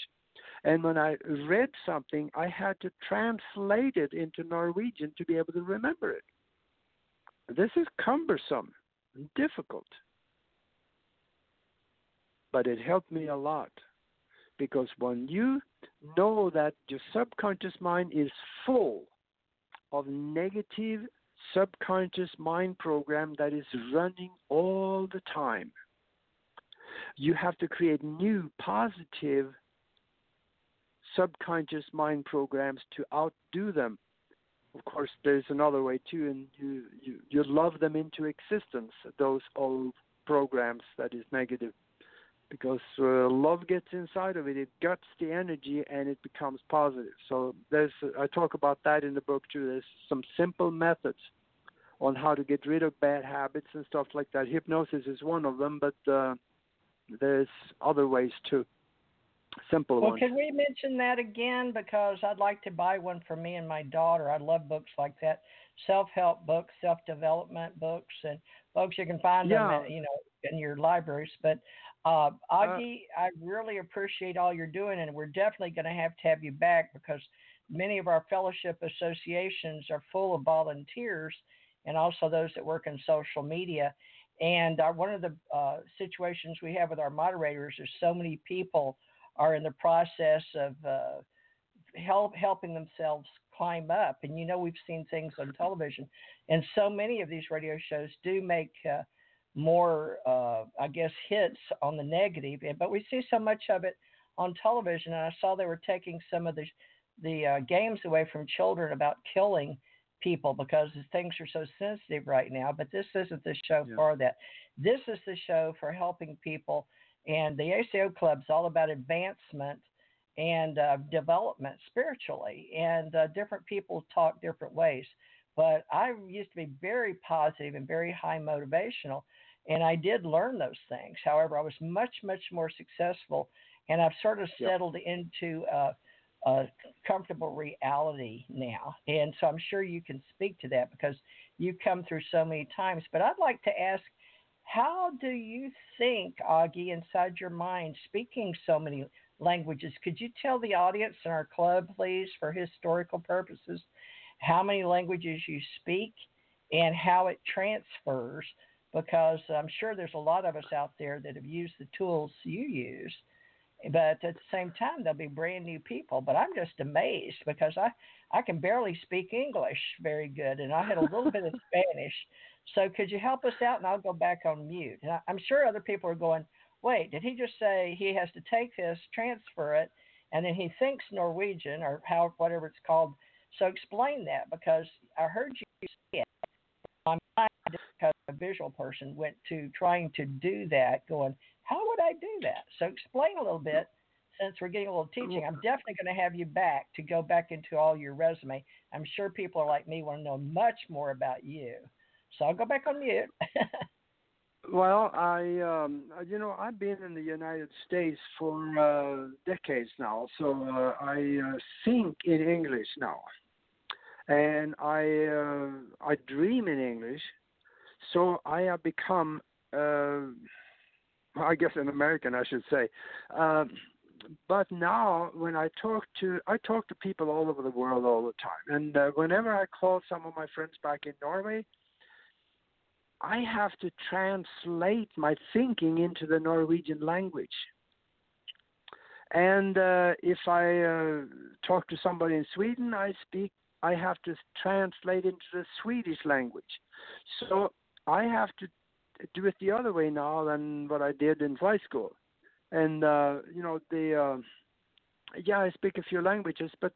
And when I read something, I had to translate it into Norwegian to be able to remember it. This is cumbersome and difficult. But it helped me a lot because when you know that your subconscious mind is full of negative subconscious mind program that is running all the time, you have to create new positive subconscious mind programs to outdo them. Of course, there's another way too, and you, you, you love them into existence, those old programs that is negative. Because uh, love gets inside of it, it guts the energy and it becomes positive. So there's, I talk about that in the book too. There's some simple methods on how to get rid of bad habits and stuff like that. Hypnosis is one of them, but uh, there's other ways too simple well, ones. can we mention that again? Because I'd like to buy one for me and my daughter. I love books like that, self-help books, self-development books, and books you can find Yeah. them, at, you know, in your libraries. But uh, Aage, I really appreciate all you're doing, and we're definitely going to have to have you back because many of our fellowship associations are full of volunteers, and also those that work in social media. And our, one of the uh, situations we have with our moderators is so many people are in the process of uh, help helping themselves climb up. And you know, we've seen things on television, and so many of these radio shows do make uh, more, uh, I guess, hits on the negative. But we see so much of it on television. And I saw they were taking some of the the uh, games away from children about killing people because things are so sensitive right now. But this isn't the show Yeah. for that. This is the show for helping people and the ACO Club is all about advancement and uh, development spiritually. And uh, different people talk different ways. but I used to be very positive and very high motivational, and I did learn those things. However, I was much, much more successful, and I've sort of settled yep. into a, a comfortable reality now. And so I'm sure you can speak to that because you've come through so many times. But I'd like to ask how do you think, Aage, inside your mind, speaking so many languages? Could you tell the audience in our club, please, for historical purposes, how many languages you speak and how it transfers? Because I'm sure there's a lot of us out there that have used the tools you use, but at the same time, they'll be brand new people. But I'm just amazed because I, I can barely speak English very good, and I had a little bit of Spanish. So could you help us out? And I'll go back on mute. And I'm sure other people are going, wait, did he just say he has to take this, transfer it, and then he thinks Norwegian or how whatever it's called? So explain that because I heard you say it. My mind, because a visual person, went to trying to do that, going, how would I do that? So explain a little bit since we're getting a little teaching, I'm definitely going to have you back to go back into all your resume. I'm sure people are like me want to know much more about you. So I'll go back on mute. well, I, um, you know, I've been in the United States for uh, decades now, so uh, I uh, think in English now, and I, uh, I dream in English. So I have become, uh, I guess, an American, I should say. Um, but now when I talk to I talk to people all over the world all the time, and uh, whenever I call some of my friends back in Norway, I have to translate my thinking into the Norwegian language. And uh, if I uh, talk to somebody in Sweden, I speak. I have to translate into the Swedish language. So I have to do it the other way now than what I did in high school. And uh, you know the. Yeah, I speak a few languages, but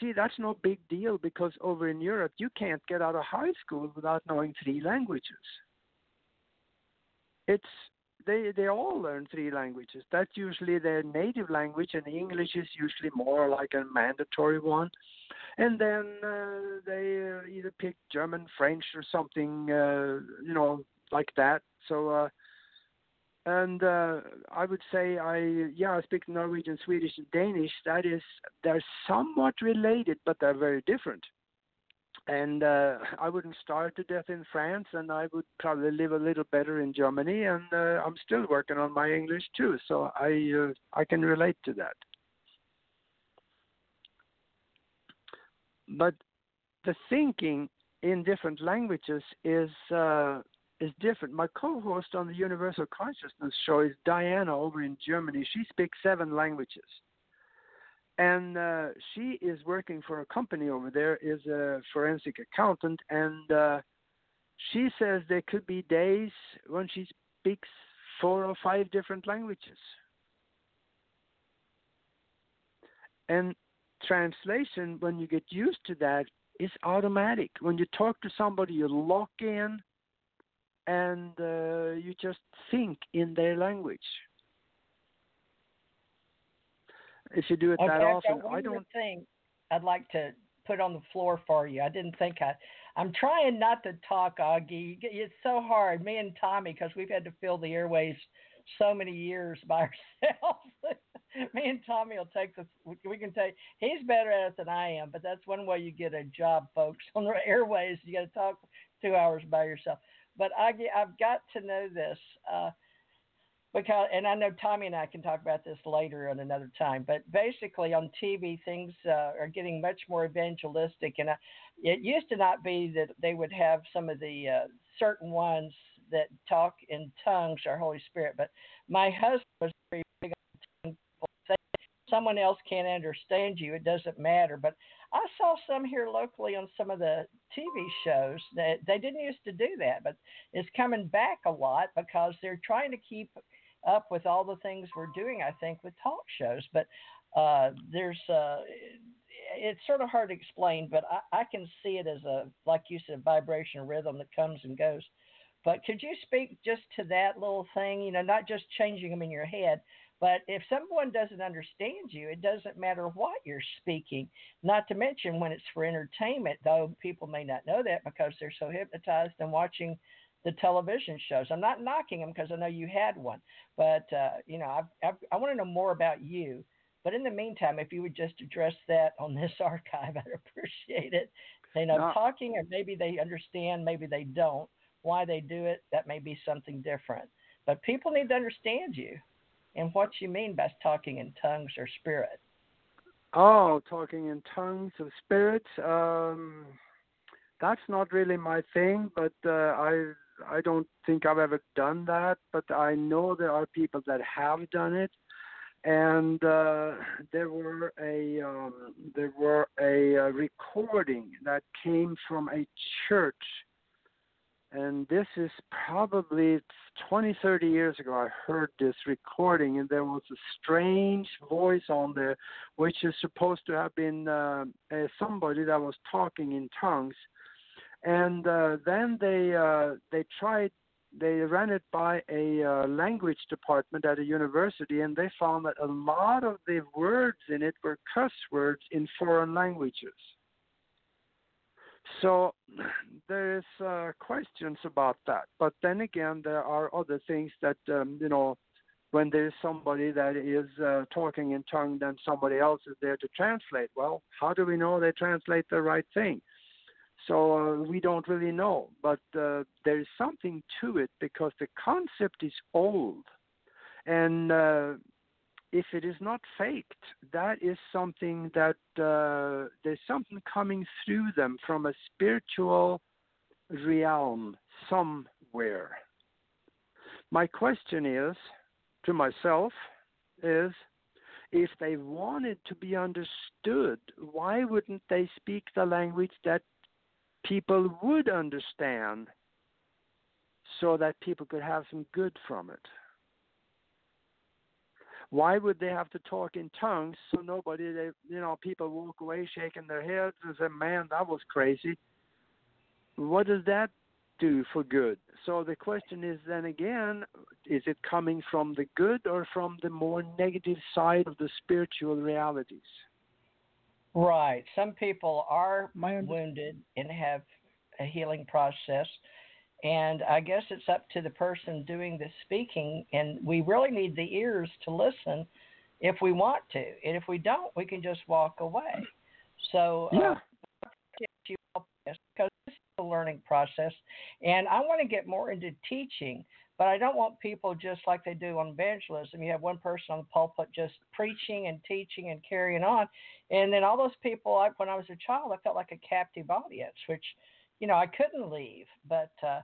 see, that's no big deal because over in Europe, you can't get out of high school without knowing three languages it's they they all learn three languages. That's usually their native language, and English is usually more like a mandatory one. And then uh, they uh, either pick German, French, or something, uh, you know, like that. So, uh, and uh, I would say I yeah I speak Norwegian, Swedish, and Danish. That is they're somewhat related, but they're very different and uh, I wouldn't starve to death in France, and I would probably live a little better in Germany. And uh, I'm still working on my English too, so I uh, I can relate to that. But the thinking in different languages is uh, is different. My co-host on the Universal Consciousness show is Diana over in Germany. She speaks seven languages and uh, she is working for a company over there is a forensic accountant and uh, she says there could be days when she speaks four or five different languages and translation when you get used to that is automatic when you talk to somebody you lock in and uh, you just think in their language if you do it okay, that often. I don't think I'd like to put on the floor for you. I didn't think I. I'm trying not to talk, Aage. It's so hard. Me and Tommy, because we've had to fill the airways so many years by ourselves. Me and Tommy will take this. We can take. He's better at it than I am, but that's one way you get a job, folks. On the airways, you got to talk two hours by yourself. But I, I've got to know this. Uh, because and I know Tommy and I can talk about this later on another time. But basically, on TV, things uh, are getting much more evangelistic, and uh, it used to not be that they would have some of the uh, certain ones that talk in tongues or Holy Spirit. But my husband was very big on someone else can't understand you, it doesn't matter. But I saw some here locally on some of the TV shows that they didn't used to do that, but it's coming back a lot because they're trying to keep up with all the things we're doing, I think, with talk shows. But uh, there's uh, it's sort of hard to explain, but I, I can see it as a, like you said, vibration rhythm that comes and goes. But could you speak just to that little thing? You know, not just changing them in your head, But if someone doesn't understand you, it doesn't matter what you're speaking. Not to mention when it's for entertainment, though people may not know that because they're so hypnotized and watching the television shows. I'm not knocking them because I know you had one, but uh, you know, I've, I've, i want to know more about you. But in the meantime, if you would just address that on this archive, I'd appreciate it. They know no. talking, or maybe they understand, maybe they don't. Why they do it, that may be something different. But people need to understand you and what you mean by talking in tongues or spirit. Oh, talking in tongues of spirits. Um, that's not really my thing, but uh, I I don't think I've ever done that. But I know there are people that have done it, and uh, there were a um, there were a, a recording that came from a church and this is probably 20 30 years ago i heard this recording and there was a strange voice on there which is supposed to have been uh, somebody that was talking in tongues. And uh, then they uh, they tried they ran it by a uh, language department at a university and they found that a lot of the words in it were cuss words in foreign languages so there's uh, questions about that. But then again, there are other things that um, you know. When there's somebody that is uh, talking in tongue, then somebody else is there to translate. Well, how do we know they translate the right thing? So uh, we don't really know, but uh, there is something to it because the concept is old, and uh, if it is not faked, that is something that uh, there's something coming through them from a spiritual realm somewhere. My question is to myself is if they wanted to be understood, why wouldn't they speak the language that people would understand so that people could have some good from it? Why would they have to talk in tongues so nobody, they, you know, people walk away shaking their heads and say, "Man, that was crazy." What does that do for good? So the question is then again, is it coming from the good or from the more negative side of the spiritual realities? Right. Some people are wounded and have a healing process and I guess it's up to the person doing the speaking. And we really need the ears to listen if we want to. And if we don't, we can just walk away. So, uh, yeah. Uh, because this is a learning process. And I want to get more into teaching, but I don't want people just like they do on evangelism. You have one person on the pulpit just preaching and teaching and carrying on. And then all those people, like when I was a child, I felt like a captive audience, which, you know, I couldn't leave. But, uh,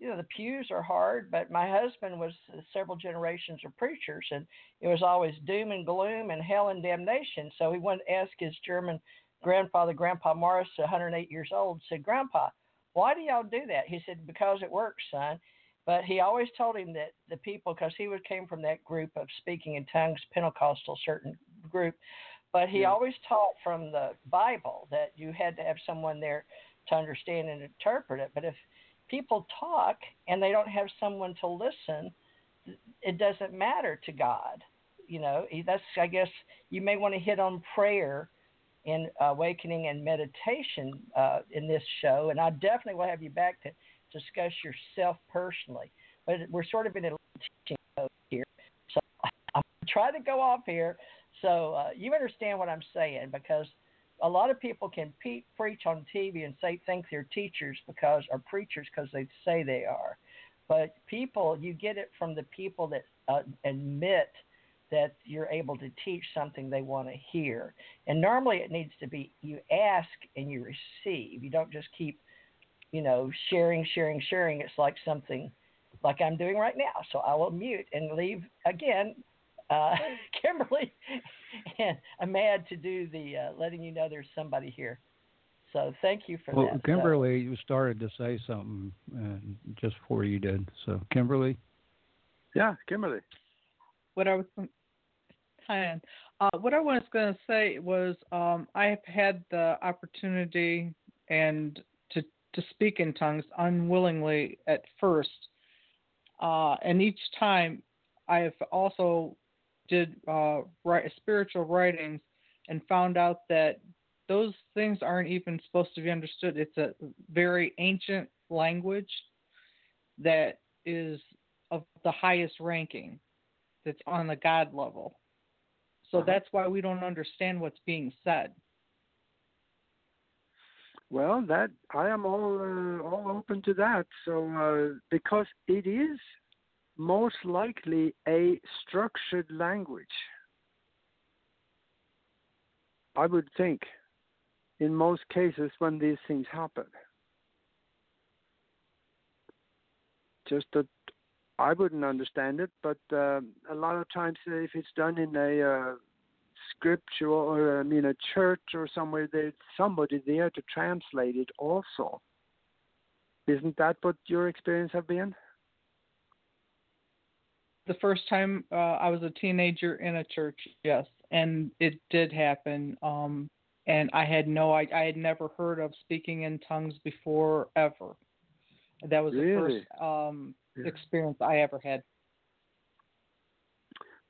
you know the pews are hard but my husband was uh, several generations of preachers and it was always doom and gloom and hell and damnation. So he went to ask his german grandfather grandpa morris 108 years old said grandpa why do y'all do that? He said because it works son. But he always told him that the people because he was came from that group of speaking in tongues pentecostal certain group but he always taught from the bible that you had to have someone there to understand and interpret it. But if people talk and they don't have someone to listen, it doesn't matter to God. You know, that's I guess you may want to hit on prayer in awakening and meditation uh, in this show, and I definitely will have you back to discuss yourself personally. But we're sort of in a teaching mode here, so I'm try to go off here so uh, you understand what I'm saying because a lot of people can pe- preach on TV and say think they're teachers because or preachers because they say they are, but people you get it from the people that uh, admit that you're able to teach something they want to hear. And normally it needs to be you ask and you receive. You don't just keep, you know, sharing, sharing, sharing. It's like something like I'm doing right now. So I will mute and leave again uh, Kimberly and Ahmad to do the uh, letting you know there's somebody here. So thank you for well, that. Kimberly, so, you started to say something uh, just before you did. So Kimberly. Yeah, Kimberly. What I was hi, uh, what I was going to say was um, I have had the opportunity and to to speak in tongues unwillingly at first, uh, and each time I have also did uh, write, spiritual writings and found out that those things aren't even supposed to be understood. It's a very ancient language that is of the highest ranking that's on the God level. So Uh-huh. that's why we don't understand what's being said. Well, that I am all uh, all open to that. So uh, because it is most likely a structured language, I would think, in most cases when these things happen. Just that I wouldn't understand it, but uh, a lot of times if it's done in a uh, scripture or I mean a church or somewhere there's somebody there to translate it also. Isn't that what your experience have been? The first time uh, I was a teenager in a church, yes, and it did happen. Um, and I had no, I, I had never heard of speaking in tongues before ever. That was the first um, Yeah. experience I ever had.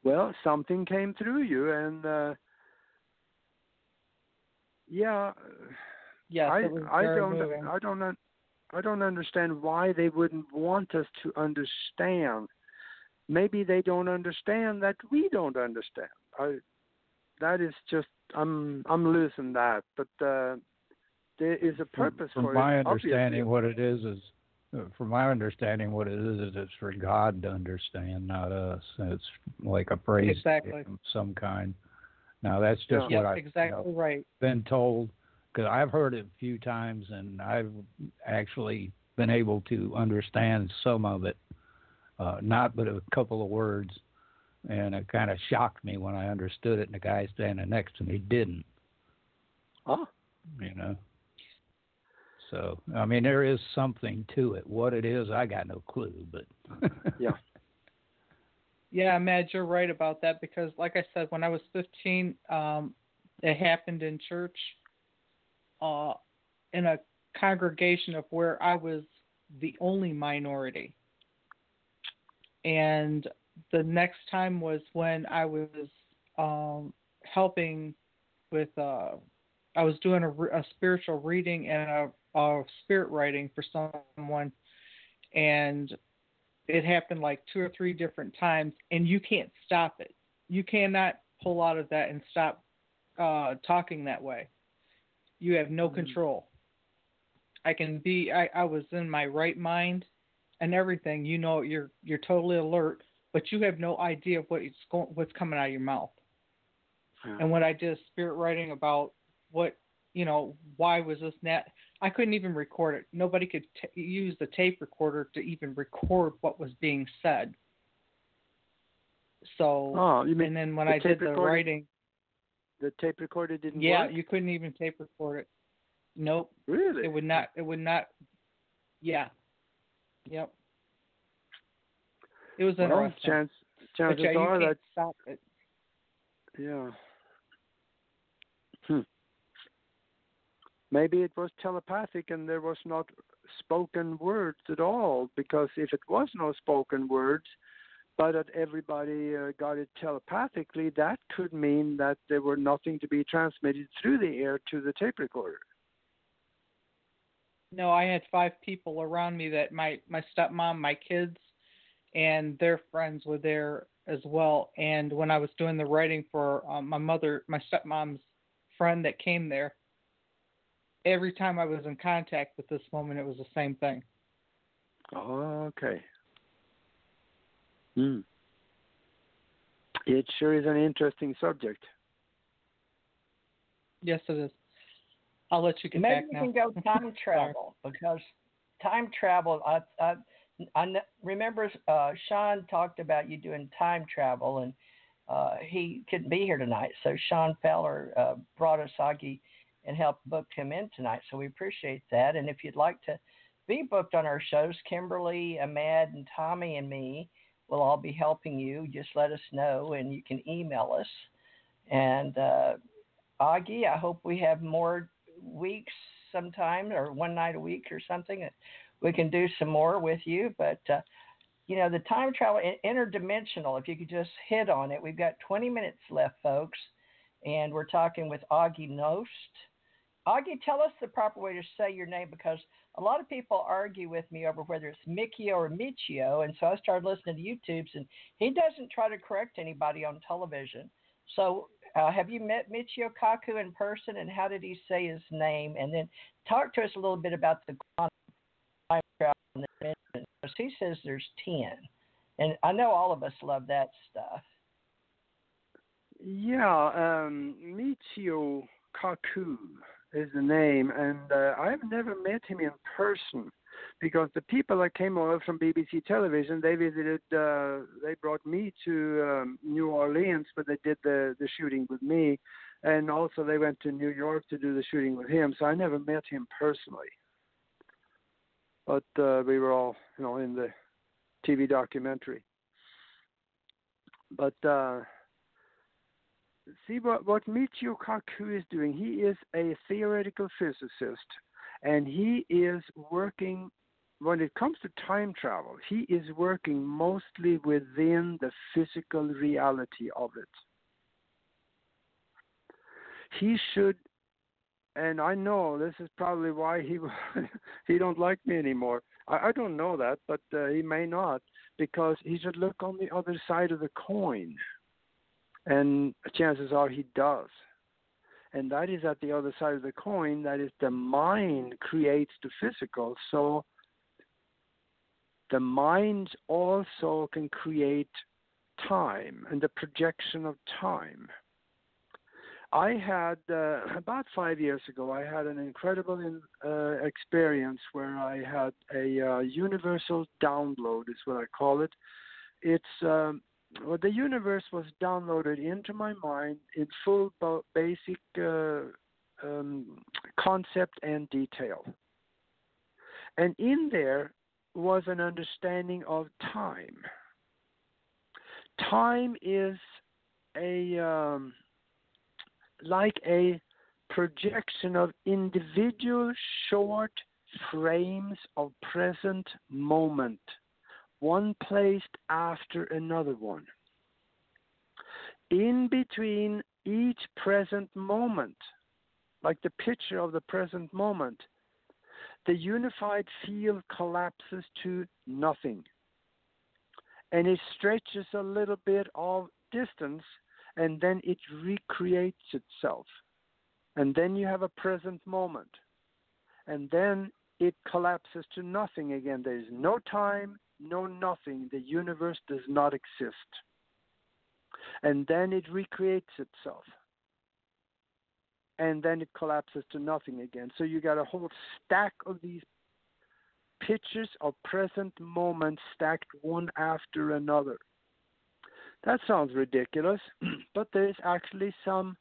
Well, something came through you, and uh, yeah, Yes, I I don't moving. I don't I don't understand why they wouldn't want us to understand. Maybe they don't understand that we don't understand. I that is just I'm I'm losing that, but uh, there is a purpose from for my it. obviously. understanding, what it is is, uh, from my understanding, what it is is it's for God to understand, not us. It's like a praise Exactly. of some kind. Now that's just Yeah. what Yes, I've you know, right. been told because I've heard it a few times and I've actually been able to understand some of it, uh, not but a couple of words. And it kind of shocked me when I understood it, and the guy standing next to me didn't Oh, you know. So I mean, there is something to it. What it is, I got no clue. But Yeah. Yeah, Mad, you're right about that because, like I said, when I was 15, um, it happened in church, uh, in a congregation of where I was the only minority. And the next time was when I was um, helping with, uh, I was doing a, a spiritual reading and a, a spirit writing for someone, and it happened like two or three different times and you can't stop it. You cannot pull out of that and stop uh talking that way. You have no Mhm. control. I can be I, I was in my right mind and everything you know you're you're totally alert but you have no idea what it's going what's coming out of your mouth. Yeah. and when i did a spirit writing about what you know why was this net i couldn't even record it. Nobody could t- use the tape recorder to even record what was being said. So oh, you mean and then when the i did the writing the tape recorder didn't yeah work? you couldn't even tape record it. Nope. Really? it would not it would not yeah yep it was well, interesting chance, chances yeah, you are that Yeah. Hmm. Maybe it was telepathic and there was not spoken words at all, because if it was no spoken words, but that everybody uh, got it telepathically, that could mean that there were nothing to be transmitted through the air to the tape recorder. No, I had five people around me that my my stepmom, my kids, and their friends were there as well. And when I was doing the writing for um, my mother, my stepmom's friend that came there, every time I was in contact with this woman, it was the same thing. Okay. Hmm. It sure is an interesting subject. Yes, it is. I'll let you get Maybe back we now. can go time travel because time travel. I I, I remember uh, Sean talked about you doing time travel, and uh, he couldn't be here tonight. So Sean Feller uh, brought us Aage and helped book him in tonight. So we appreciate that. And if you'd like to be booked on our shows, Kimberly, Ahmad, and Tommy and me will all be helping you. Just let us know, and you can email us. And uh, Aage, I hope we have more weeks sometime or one night a week or something. We can do some more with you, but uh, you know, the time travel interdimensional. If you could just hit on it, we've got 20 minutes left, folks, and we're talking with Aage Nost. Aage, tell us the proper way to say your name because a lot of people argue with me over whether it's Mikio or Michio, and so I started listening to YouTube's, and he doesn't try to correct anybody on television. So, uh, have you met Michio Kaku in person, and how did he say his name? And then talk to us a little bit about the time travel he says there's ten, and I know all of us love that stuff. Yeah, um, Michio Kaku is the name, and uh, I've never met him in person because the people that came over from BBC Television, they visited, uh, they brought me to um, New Orleans, but they did the the shooting with me, and also they went to New York to do the shooting with him. So I never met him personally, but uh, we were all, you know, in the TV documentary. But uh, see what what Michio Kaku is doing. He is a theoretical physicist, and he is working. When it comes to time travel, he is working mostly within the physical reality of it. He should, and I know this is probably why he he don't like me anymore. I, I don't know that, but uh, he may not because he should look on the other side of the coin and chances are he does. And that is at the other side of the coin, that is the mind creates the physical. So the mind also can create time and the projection of time. I had uh, about five years ago. I had an incredible in, uh, experience where I had a uh, universal download, is what I call it. It's um, well, the universe was downloaded into my mind in full basic uh, um, concept and detail. And in there was an understanding of time. Time is a um, like a projection of individual short frames of present moment one placed after another one. In between each present moment, like the picture of the present moment, the unified field collapses to nothing. And it stretches a little bit of distance and then it recreates itself. And then you have a present moment. And then it collapses to nothing again. There is no time, no nothing, the universe does not exist. And then it recreates itself. And then it collapses to nothing again. So you got a whole stack of these pictures of present moments stacked one after another. That sounds ridiculous, but there's actually some.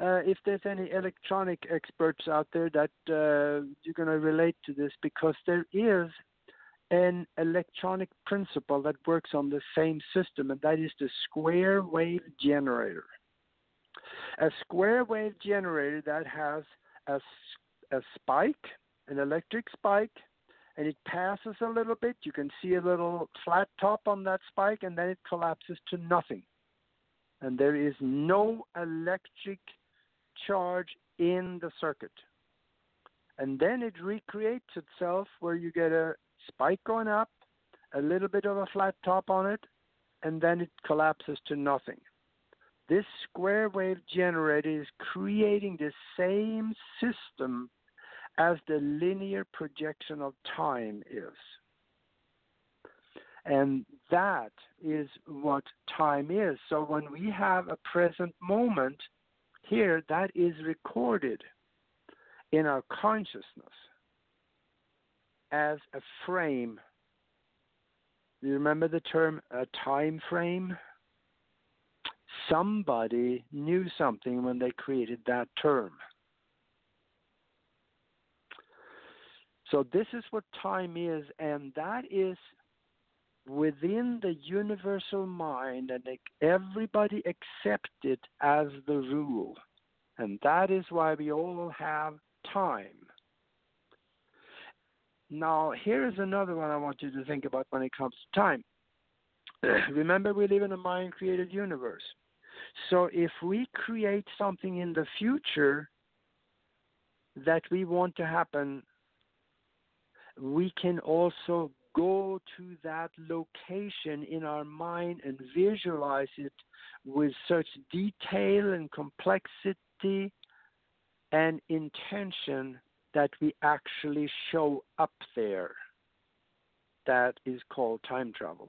Uh, if there's any electronic experts out there that uh, you're going to relate to this, because there is an electronic principle that works on the same system, and that is the square wave generator. A square wave generator that has a, a spike, an electric spike, and it passes a little bit. You can see a little flat top on that spike, and then it collapses to nothing. And there is no electric charge in the circuit. And then it recreates itself where you get a spike going up, a little bit of a flat top on it, and then it collapses to nothing. This square wave generator is creating the same system as the linear projection of time is. And that is what time is. So when we have a present moment here, that is recorded in our consciousness as a frame. You remember the term a time frame? Somebody knew something when they created that term. So, this is what time is, and that is within the universal mind, and everybody accepts it as the rule. And that is why we all have time. Now, here is another one I want you to think about when it comes to time. Remember, we live in a mind created universe. So, if we create something in the future that we want to happen, we can also go to that location in our mind and visualize it with such detail and complexity and intention that we actually show up there. That is called time travel.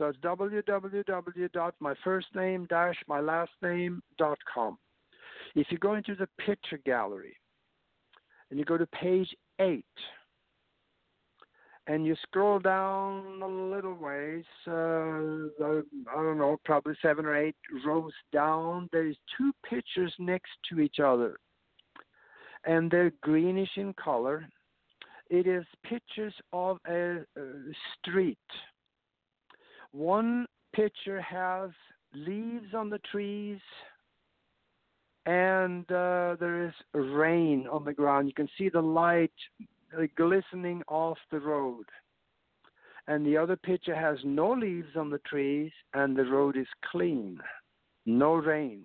So it's www.myfirstname-my-last-name.com. If you go into the picture gallery and you go to page 8 and you scroll down a little ways, uh, I don't know, probably seven or eight rows down, there's two pictures next to each other. And they're greenish in color. It is pictures of a, a street one picture has leaves on the trees and uh, there is rain on the ground. You can see the light uh, glistening off the road. And the other picture has no leaves on the trees and the road is clean, no rain.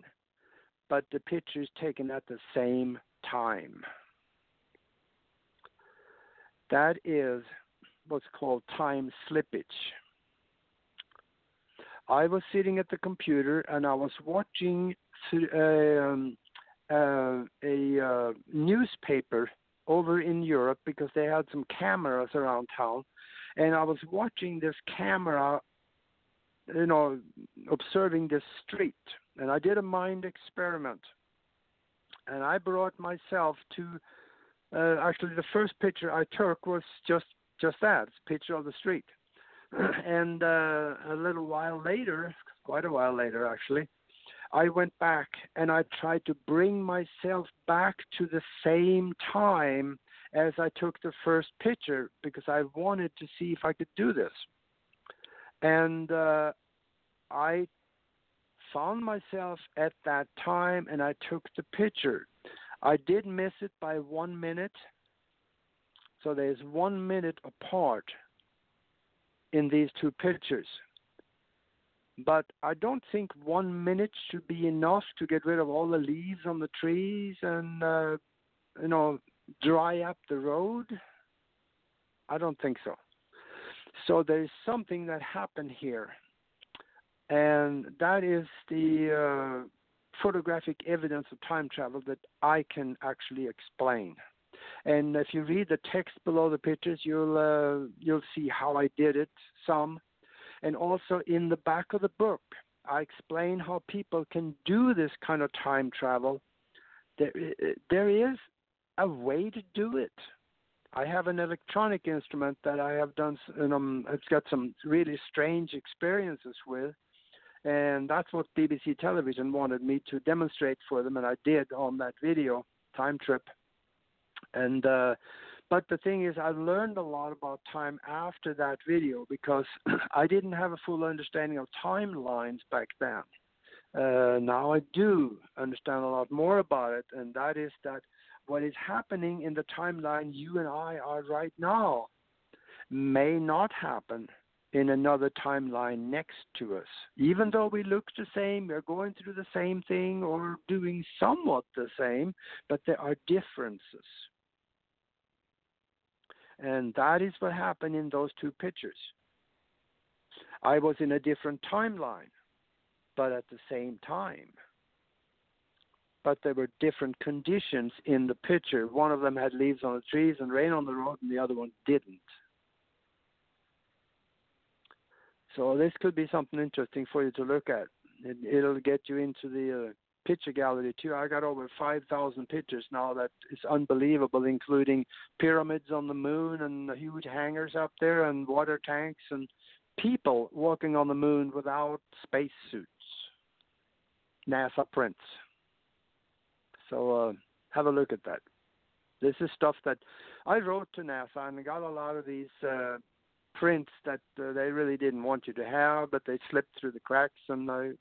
But the picture is taken at the same time. That is what's called time slippage. I was sitting at the computer and I was watching um, uh, a uh, newspaper over in Europe because they had some cameras around town, and I was watching this camera, you know, observing this street, and I did a mind experiment, and I brought myself to. Uh, actually, the first picture I took was just just that, picture of the street and uh, a little while later, quite a while later actually, I went back and I tried to bring myself back to the same time as I took the first picture because I wanted to see if I could do this. And uh, I found myself at that time and I took the picture. I did miss it by one minute. So there's one minute apart in these two pictures. But I don't think one minute should be enough to get rid of all the leaves on the trees and, uh, you know, dry up the road. I don't think so. So there's something that happened here, and that is the uh, photographic evidence of time travel that I can actually explain. And if you read the text below the pictures, you'll uh, you'll see how I did it some, and also in the back of the book, I explain how people can do this kind of time travel. There, there is a way to do it. I have an electronic instrument that I have done, and um, it's got some really strange experiences with, and that's what BBC Television wanted me to demonstrate for them, and I did on that video, Time Trip. And uh, but the thing is, I learned a lot about time after that video because I didn't have a full understanding of timelines back then. Uh, now I do understand a lot more about it, and that is that what is happening in the timeline you and I are right now may not happen in another timeline next to us. Even though we look the same, we're going through the same thing or doing somewhat the same, but there are differences. And that is what happened in those two pictures. I was in a different timeline, but at the same time. But there were different conditions in the picture. One of them had leaves on the trees and rain on the road, and the other one didn't. So this could be something interesting for you to look at. It, will get you into the uh, picture gallery too. I got over 5,000 pictures now that is unbelievable, including pyramids on the moon and the huge hangars up there and water tanks and people walking on the moon without spacesuits. NASA prints. So uh, have a look at that. This is stuff that I wrote to NASA and got a lot of these uh, prints that uh, they really didn't want you to have, but they slipped through the cracks. And I,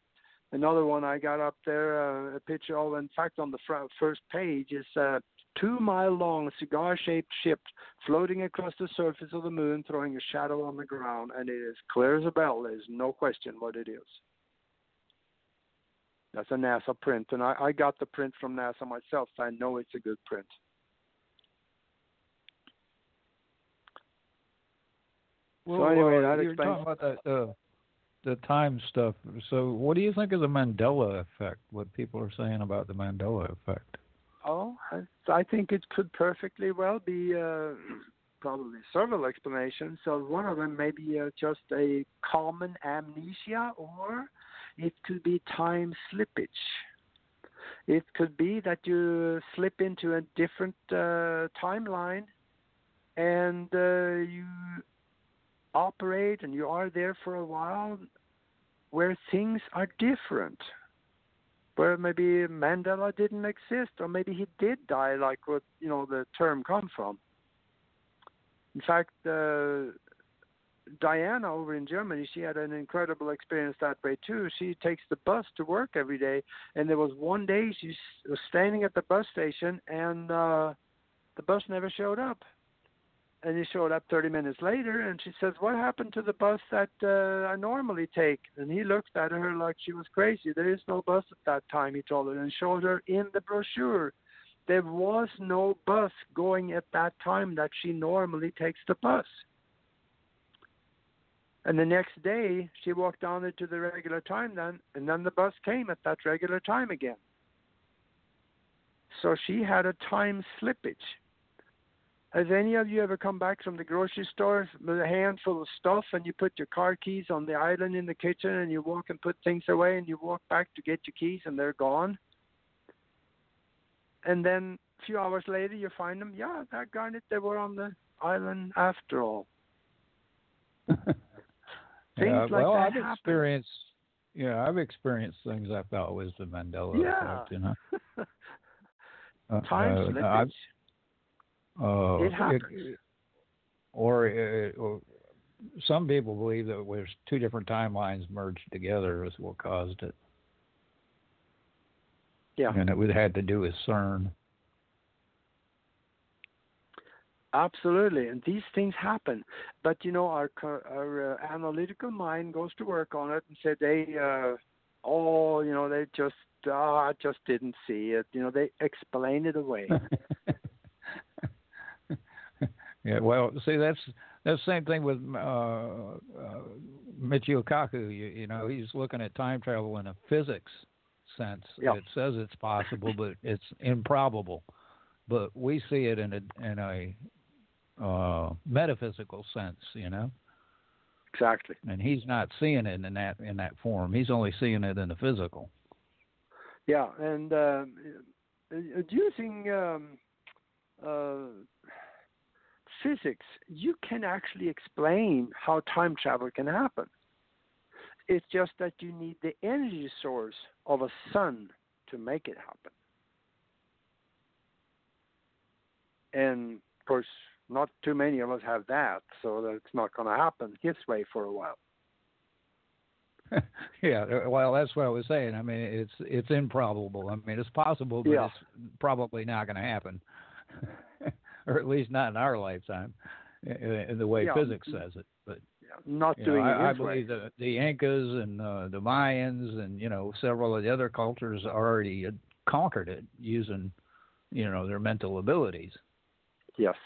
another one I got up there, uh, a picture of, in fact, on the front, first page is a two mile long cigar shaped ship floating across the surface of the moon, throwing a shadow on the ground, and it is clear as a bell. There's no question what it is. That's a NASA print, and I, I got the print from NASA myself, so I know it's a good print. Well, so anyway, uh, that you're explains. talking about the, the the time stuff. So, what do you think of the Mandela effect? What people are saying about the Mandela effect? Oh, I, think it could perfectly well be uh, probably several explanations. So one of them may be uh, just a common amnesia, or it could be time slippage. It could be that you slip into a different uh, timeline, and uh, you operate and you are there for a while where things are different where maybe Mandela didn't exist, or maybe he did die, like what you know the term come from. In fact, uh, Diana over in Germany, she had an incredible experience that way too. She takes the bus to work every day, and there was one day she was standing at the bus station, and uh, the bus never showed up and he showed up 30 minutes later and she says what happened to the bus that uh, i normally take? And he looked at her like she was crazy. There is no bus at that time he told her and showed her in the brochure. There was no bus going at that time that she normally takes the bus. And the next day she walked down into the regular time then and then the bus came at that regular time again. So she had a time slippage has any of you ever come back from the grocery store with a handful of stuff and you put your car keys on the island in the kitchen and you walk and put things away and you walk back to get your keys and they're gone? And then a few hours later you find them, yeah, that darn it, they were on the island after all. Things yeah, like well, that I've happen. experienced. Yeah, I've experienced things I thought was the Mandela Yeah. effect. You know, Uh, Time uh, slippage. I've- Uh, It happens. or, uh, or some people believe that there's two different timelines merged together is what caused it, yeah. and it would had to do with CERN. Absolutely, and these things happen. But you know, our our uh, analytical mind goes to work on it and said they, uh, oh, you know, they just, oh, I just didn't see it. You know, they explain it away. yeah, well, see, that's that's the same thing with uh, uh, Michio Kaku. You, you know, he's looking at time travel in a physics sense. Yeah. It says it's possible, but it's improbable. But we see it in a in a uh, metaphysical sense, you know. exactly. And he's not seeing it in that in that form. He's only seeing it in the physical. Yeah, and uh, uh, using um, uh, physics, you can actually explain how time travel can happen. It's just that you need the energy source of a sun to make it happen. And of course, not too many of us have that, so that's not going to happen his way for a while. yeah, well, that's what I was saying. I mean, it's it's improbable. I mean, it's possible, but Yeah. it's probably not going to happen, or at least not in our lifetime, in, the way Yeah. physics says it. But Not you know, doing I, it I believe the the Incas and uh, the Mayans and you know several of the other cultures already conquered it using you know their mental abilities. Yes.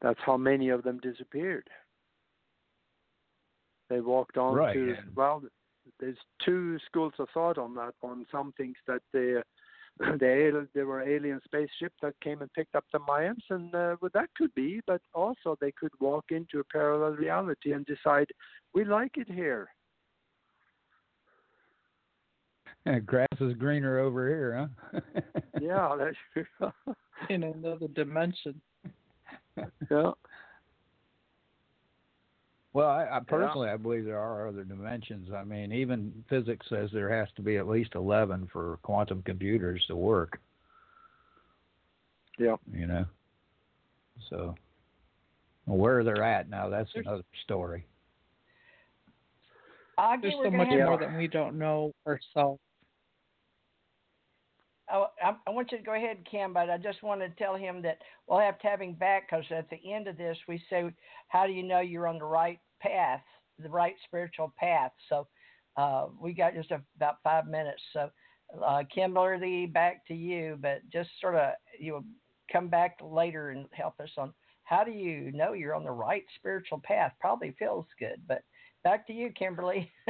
That's how many of them disappeared. They walked on Right, to well there's two schools of thought on that On Some thinks that they they there were alien spaceship that came and picked up the Mayans and uh, well that could be, but also they could walk into a parallel reality and decide we like it here. And Grass is greener over here, huh? yeah, that's true. In another dimension. yeah. Well, I, I personally, yeah. I believe there are other dimensions. I mean, even physics says there has to be at least eleven for quantum computers to work. Yeah. You know. So, where they're at now, that's There's, another story. There's so much more that we don't know ourselves. Oh, I, I, want you to go ahead, Kim, but I just want to tell him that we'll have to have him back because at the end of this, we say, How do you know you're on the right path, the right spiritual path? So uh, we got just a, about five minutes. So, uh, Kimberly, back to you, but just sort of you'll come back later and help us on how do you know you're on the right spiritual path? Probably feels good, but back to you, Kimberly.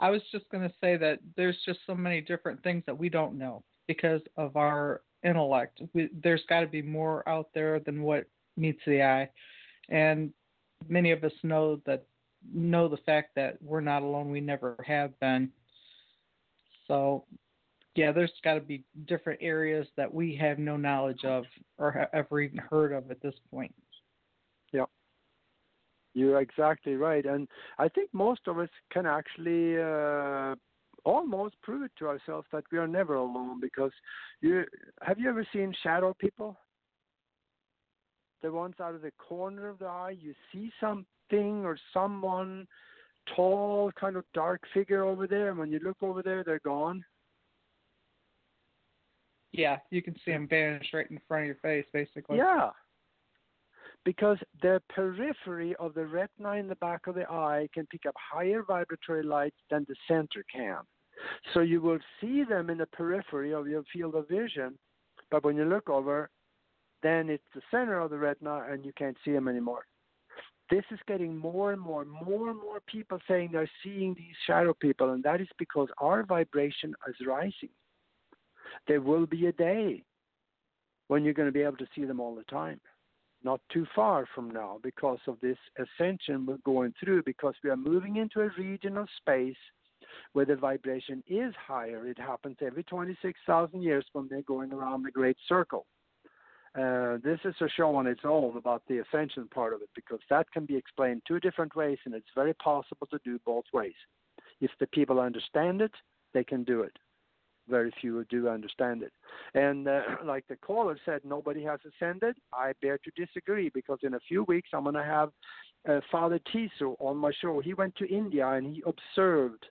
I was just going to say that there's just so many different things that we don't know because of our intellect. We, there's got to be more out there than what meets the eye, and many of us know that know the fact that we're not alone. We never have been. So, yeah, there's got to be different areas that we have no knowledge of or have ever even heard of at this point. Yeah. You're exactly right, and I think most of us can actually uh, almost prove it to ourselves that we are never alone. Because you have you ever seen shadow people? The ones out of the corner of the eye, you see something or someone tall, kind of dark figure over there, and when you look over there, they're gone. Yeah, you can see them vanish right in front of your face, basically. Yeah, because the periphery of the retina in the back of the eye can pick up higher vibratory light than the center can. So you will see them in the periphery of your field of vision, but when you look over, then it's the center of the retina and you can't see them anymore. This is getting more and more, more and more people saying they're seeing these shadow people, and that is because our vibration is rising. There will be a day when you're going to be able to see them all the time not too far from now because of this ascension we're going through because we are moving into a region of space where the vibration is higher. It happens every 26,000 years when they're going around the Great Circle. Uh, this is a show on its own about the ascension part of it because that can be explained two different ways and it's very possible to do both ways. If the people understand it, they can do it very few do understand it. And uh, like the caller said, nobody has ascended. I bear to disagree because in a few weeks I'm going to have uh, Father Tiso on my show. He went to India and he observed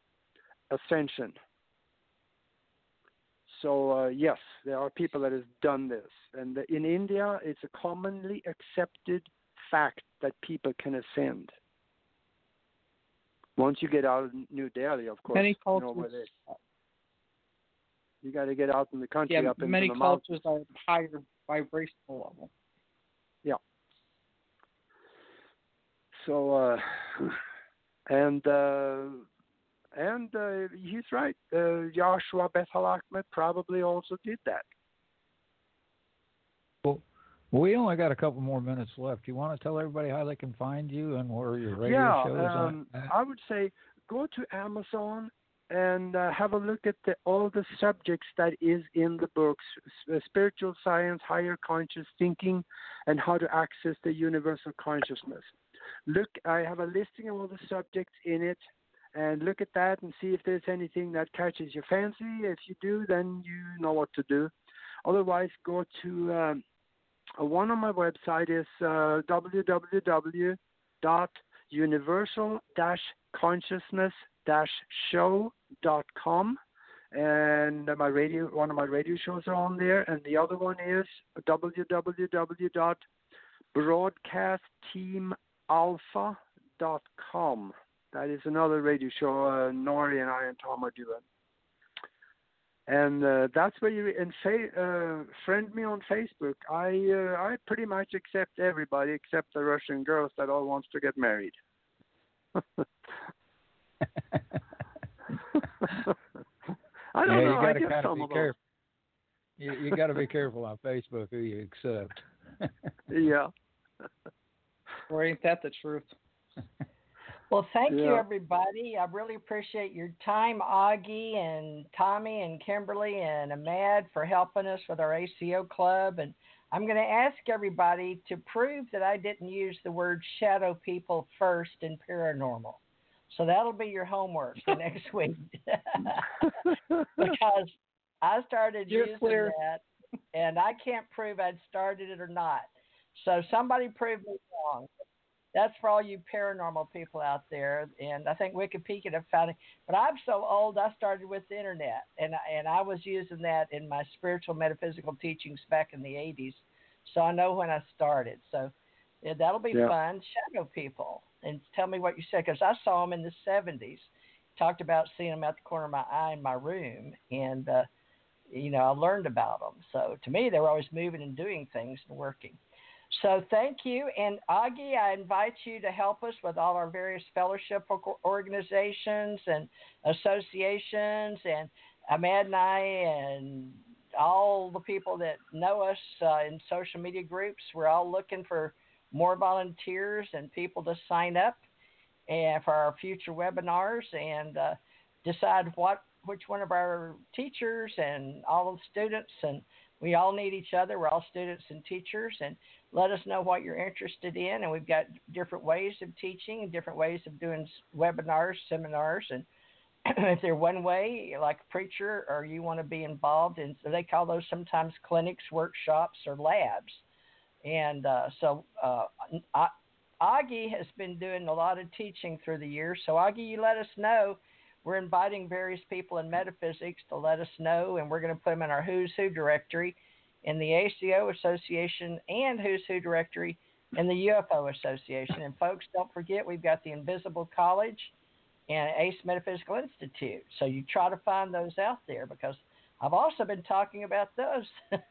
ascension. So uh, yes, there are people that has done this, and in India, it's a commonly accepted fact that people can ascend. Once you get out of New Delhi, of course, many cultures, you know you got to get out in the country yeah, up into many the cultures mountains. are higher vibrational level. Yeah. So, uh, and uh, and uh, he's right. Uh, Joshua Bethel Ahmed probably also did that. Well, we only got a couple more minutes left. You want to tell everybody how they can find you and where your radio yeah, shows um, at? I would say go to Amazon and uh, have a look at the, all the subjects that is in the books uh, spiritual science higher conscious thinking and how to access the universal consciousness look i have a listing of all the subjects in it and look at that and see if there's anything that catches your fancy. If you do then you know what to do. Otherwise go to um, one on my website is uh, www.universal-consciousness show.com and my radio one of my radio shows are on there and the other one is www.broadcastteamalpha.com that is another radio show uh, Noory and I and Tom are doing and uh, that's where you and say uh, friend me on Facebook. I uh, I pretty much accept everybody except the Russian girls that all wants to get married. I don't yeah, know. You gotta I kind of be careful. You, you got to be careful on Facebook who you accept. yeah. Or ain't that the truth? Well, thank Yeah. you, everybody. I really appreciate your time, Aage and Tommy and Kimberly and Ahmad for helping us with our ACO club. And I'm going to ask everybody to prove that I didn't use the word shadow people first in paranormal. So that'll be your homework for next week. because I started You're using clear. that, and I can't prove I'd started it or not. So somebody prove me wrong. That's for all you paranormal people out there, and I think Wikipedia have found it. But I'm so old, I started with the internet, and and I was using that in my spiritual metaphysical teachings back in the '80s. So I know when I started. So yeah, that'll be Yeah. fun. Shadow people, and tell me what you said because I saw them in the '70s. Talked about seeing them at the corner of my eye in my room, and uh, you know I learned about them. So to me, they were always moving and doing things and working. So thank you. And Aage, I invite you to help us with all our various fellowship organizations and associations and Ahmad and I and all the people that know us uh, in social media groups. We're all looking for more volunteers and people to sign up and for our future webinars and uh, decide what which one of our teachers and all the students and we all need each other. We're all students and teachers and let us know what you're interested in. And we've got different ways of teaching and different ways of doing webinars, seminars. And if they're one way, like a preacher, or you want to be involved in, so they call those sometimes clinics, workshops, or labs. And uh, so uh, I, Aage has been doing a lot of teaching through the years. So, Aage, you let us know. We're inviting various people in metaphysics to let us know, and we're going to put them in our Who's Who directory in the ACO Association and Who's Who directory in the UFO Association. And folks, don't forget we've got the Invisible College and Ace Metaphysical Institute. So you try to find those out there because I've also been talking about those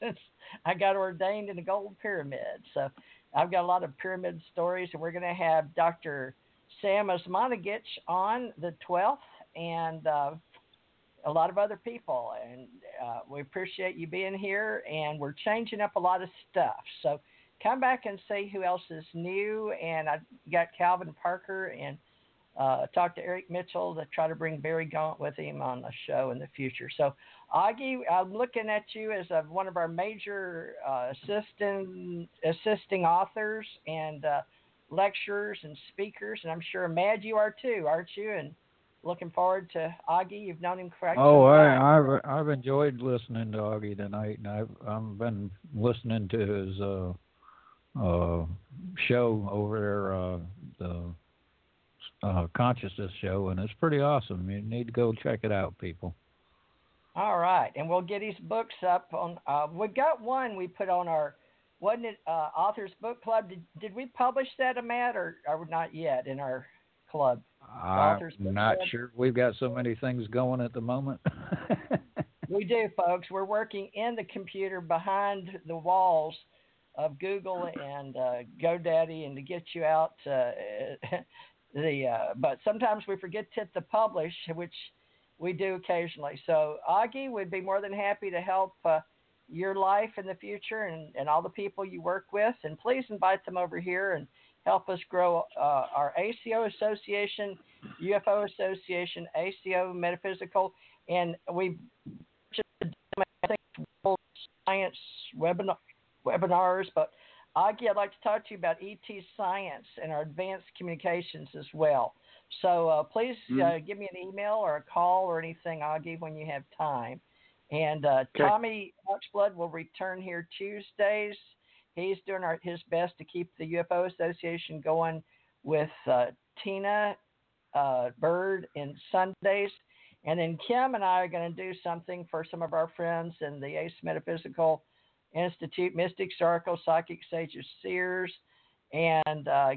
since I got ordained in the Gold Pyramid. So I've got a lot of pyramid stories, and we're going to have Dr. Sam Osmanagich on the 12th and uh, a lot of other people. And uh, we appreciate you being here, and we're changing up a lot of stuff. So come back and see who else is new. And I got Calvin Parker and uh, talked to Eric Mitchell to try to bring Barry Gaunt with him on the show in the future. So, Aage, I'm looking at you as a, one of our major uh, assistant, assisting authors and uh, lecturers and speakers, and I'm sure Mad you are too, aren't you? And looking forward to Aage. You've known him quite Oh. I, I've I've enjoyed listening to Aage tonight, and I've I've been listening to his uh, uh, show over there, uh, the uh, consciousness show, and it's pretty awesome. You need to go check it out, people. All right, and we'll get his books up on. Uh, we got one we put on our, wasn't it uh, Authors Book Club? Did did we publish that, Matt, or or not yet in our club? Authors I'm not Club? sure. We've got so many things going at the moment. We do, folks. We're working in the computer behind the walls of Google and uh, GoDaddy, and to get you out. Uh, the uh, but sometimes we forget to hit the publish, which we do occasionally. So Aage would be more than happy to help uh, your life in the future and, and all the people you work with. And please invite them over here and help us grow uh, our ACO Association, UFO Association, ACO Metaphysical, and we I think world science webinar, webinars, but Aage, I'd like to talk to you about ET science and our advanced communications as well. So uh, please uh, give me an email or a call or anything, Aage, when you have time. And uh, Okay. Tommy Hawksblood will return here Tuesdays. He's doing our, his best to keep the UFO Association going with uh, Tina uh, Bird in Sundays. And then Kim and I are going to do something for some of our friends in the Ace Metaphysical Institute, Mystic Oracle, Psychic Sages, Seers. And uh,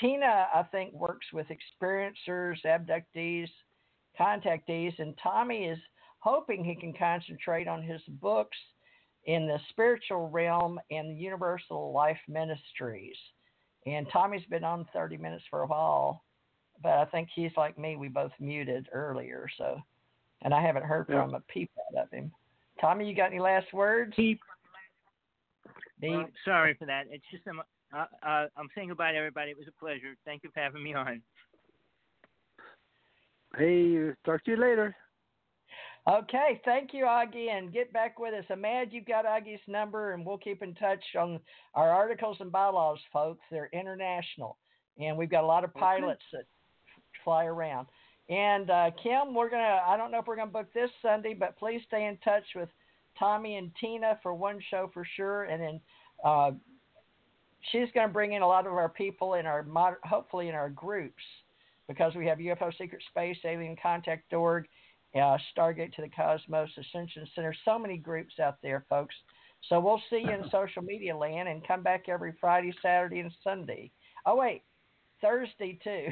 Tina, I think, works with experiencers, abductees, contactees. And Tommy is hoping he can concentrate on his books in the spiritual realm and the universal life ministries. And Tommy's been on 30 minutes for a while, but I think he's like me. We both muted earlier, so and I haven't heard Yeah. from a peep out of him. Tommy, you got any last words? Keep. Beep. Well, sorry for that. It's just I'm, uh, uh, I'm saying goodbye to everybody. It was a pleasure. Thank you for having me on. Hey, talk to you later. Okay, thank you, Aage, and get back with us. Imad, you've got Aage's number, and we'll keep in touch on our articles and bylaws, folks. They're international, and we've got a lot of pilots okay. that fly around. And uh, Kim, we're gonna. I don't know if we're gonna book this Sunday, but please stay in touch with Tommy and Tina for one show for sure, and then uh, she's going to bring in a lot of our people in our hopefully in our groups because we have UFO Secret Space, Alien Contact Org, uh, Stargate to the Cosmos, Ascension Center, so many groups out there, folks. So we'll see you in social media land and come back every Friday, Saturday, and Sunday. Oh wait, Thursday too.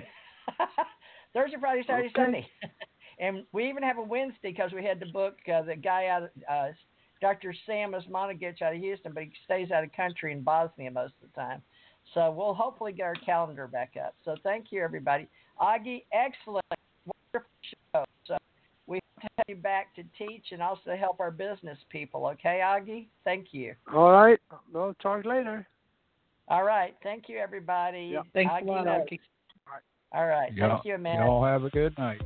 Thursday, Friday, Saturday, okay. Sunday. and we even have a Wednesday because we had to book uh, the guy out, uh, Dr. Sam Osmanagic out of Houston, but he stays out of country in Bosnia most of the time. So we'll hopefully get our calendar back up. So thank you, everybody. Aage, excellent, wonderful show. So we hope to have you back to teach and also help our business people. Okay, Aage? Thank you. All right. We'll talk later. All right. Thank you, everybody. Yep. Thanks Aage, a lot, Aage. All right. Thank you, man. Y'all have a good night.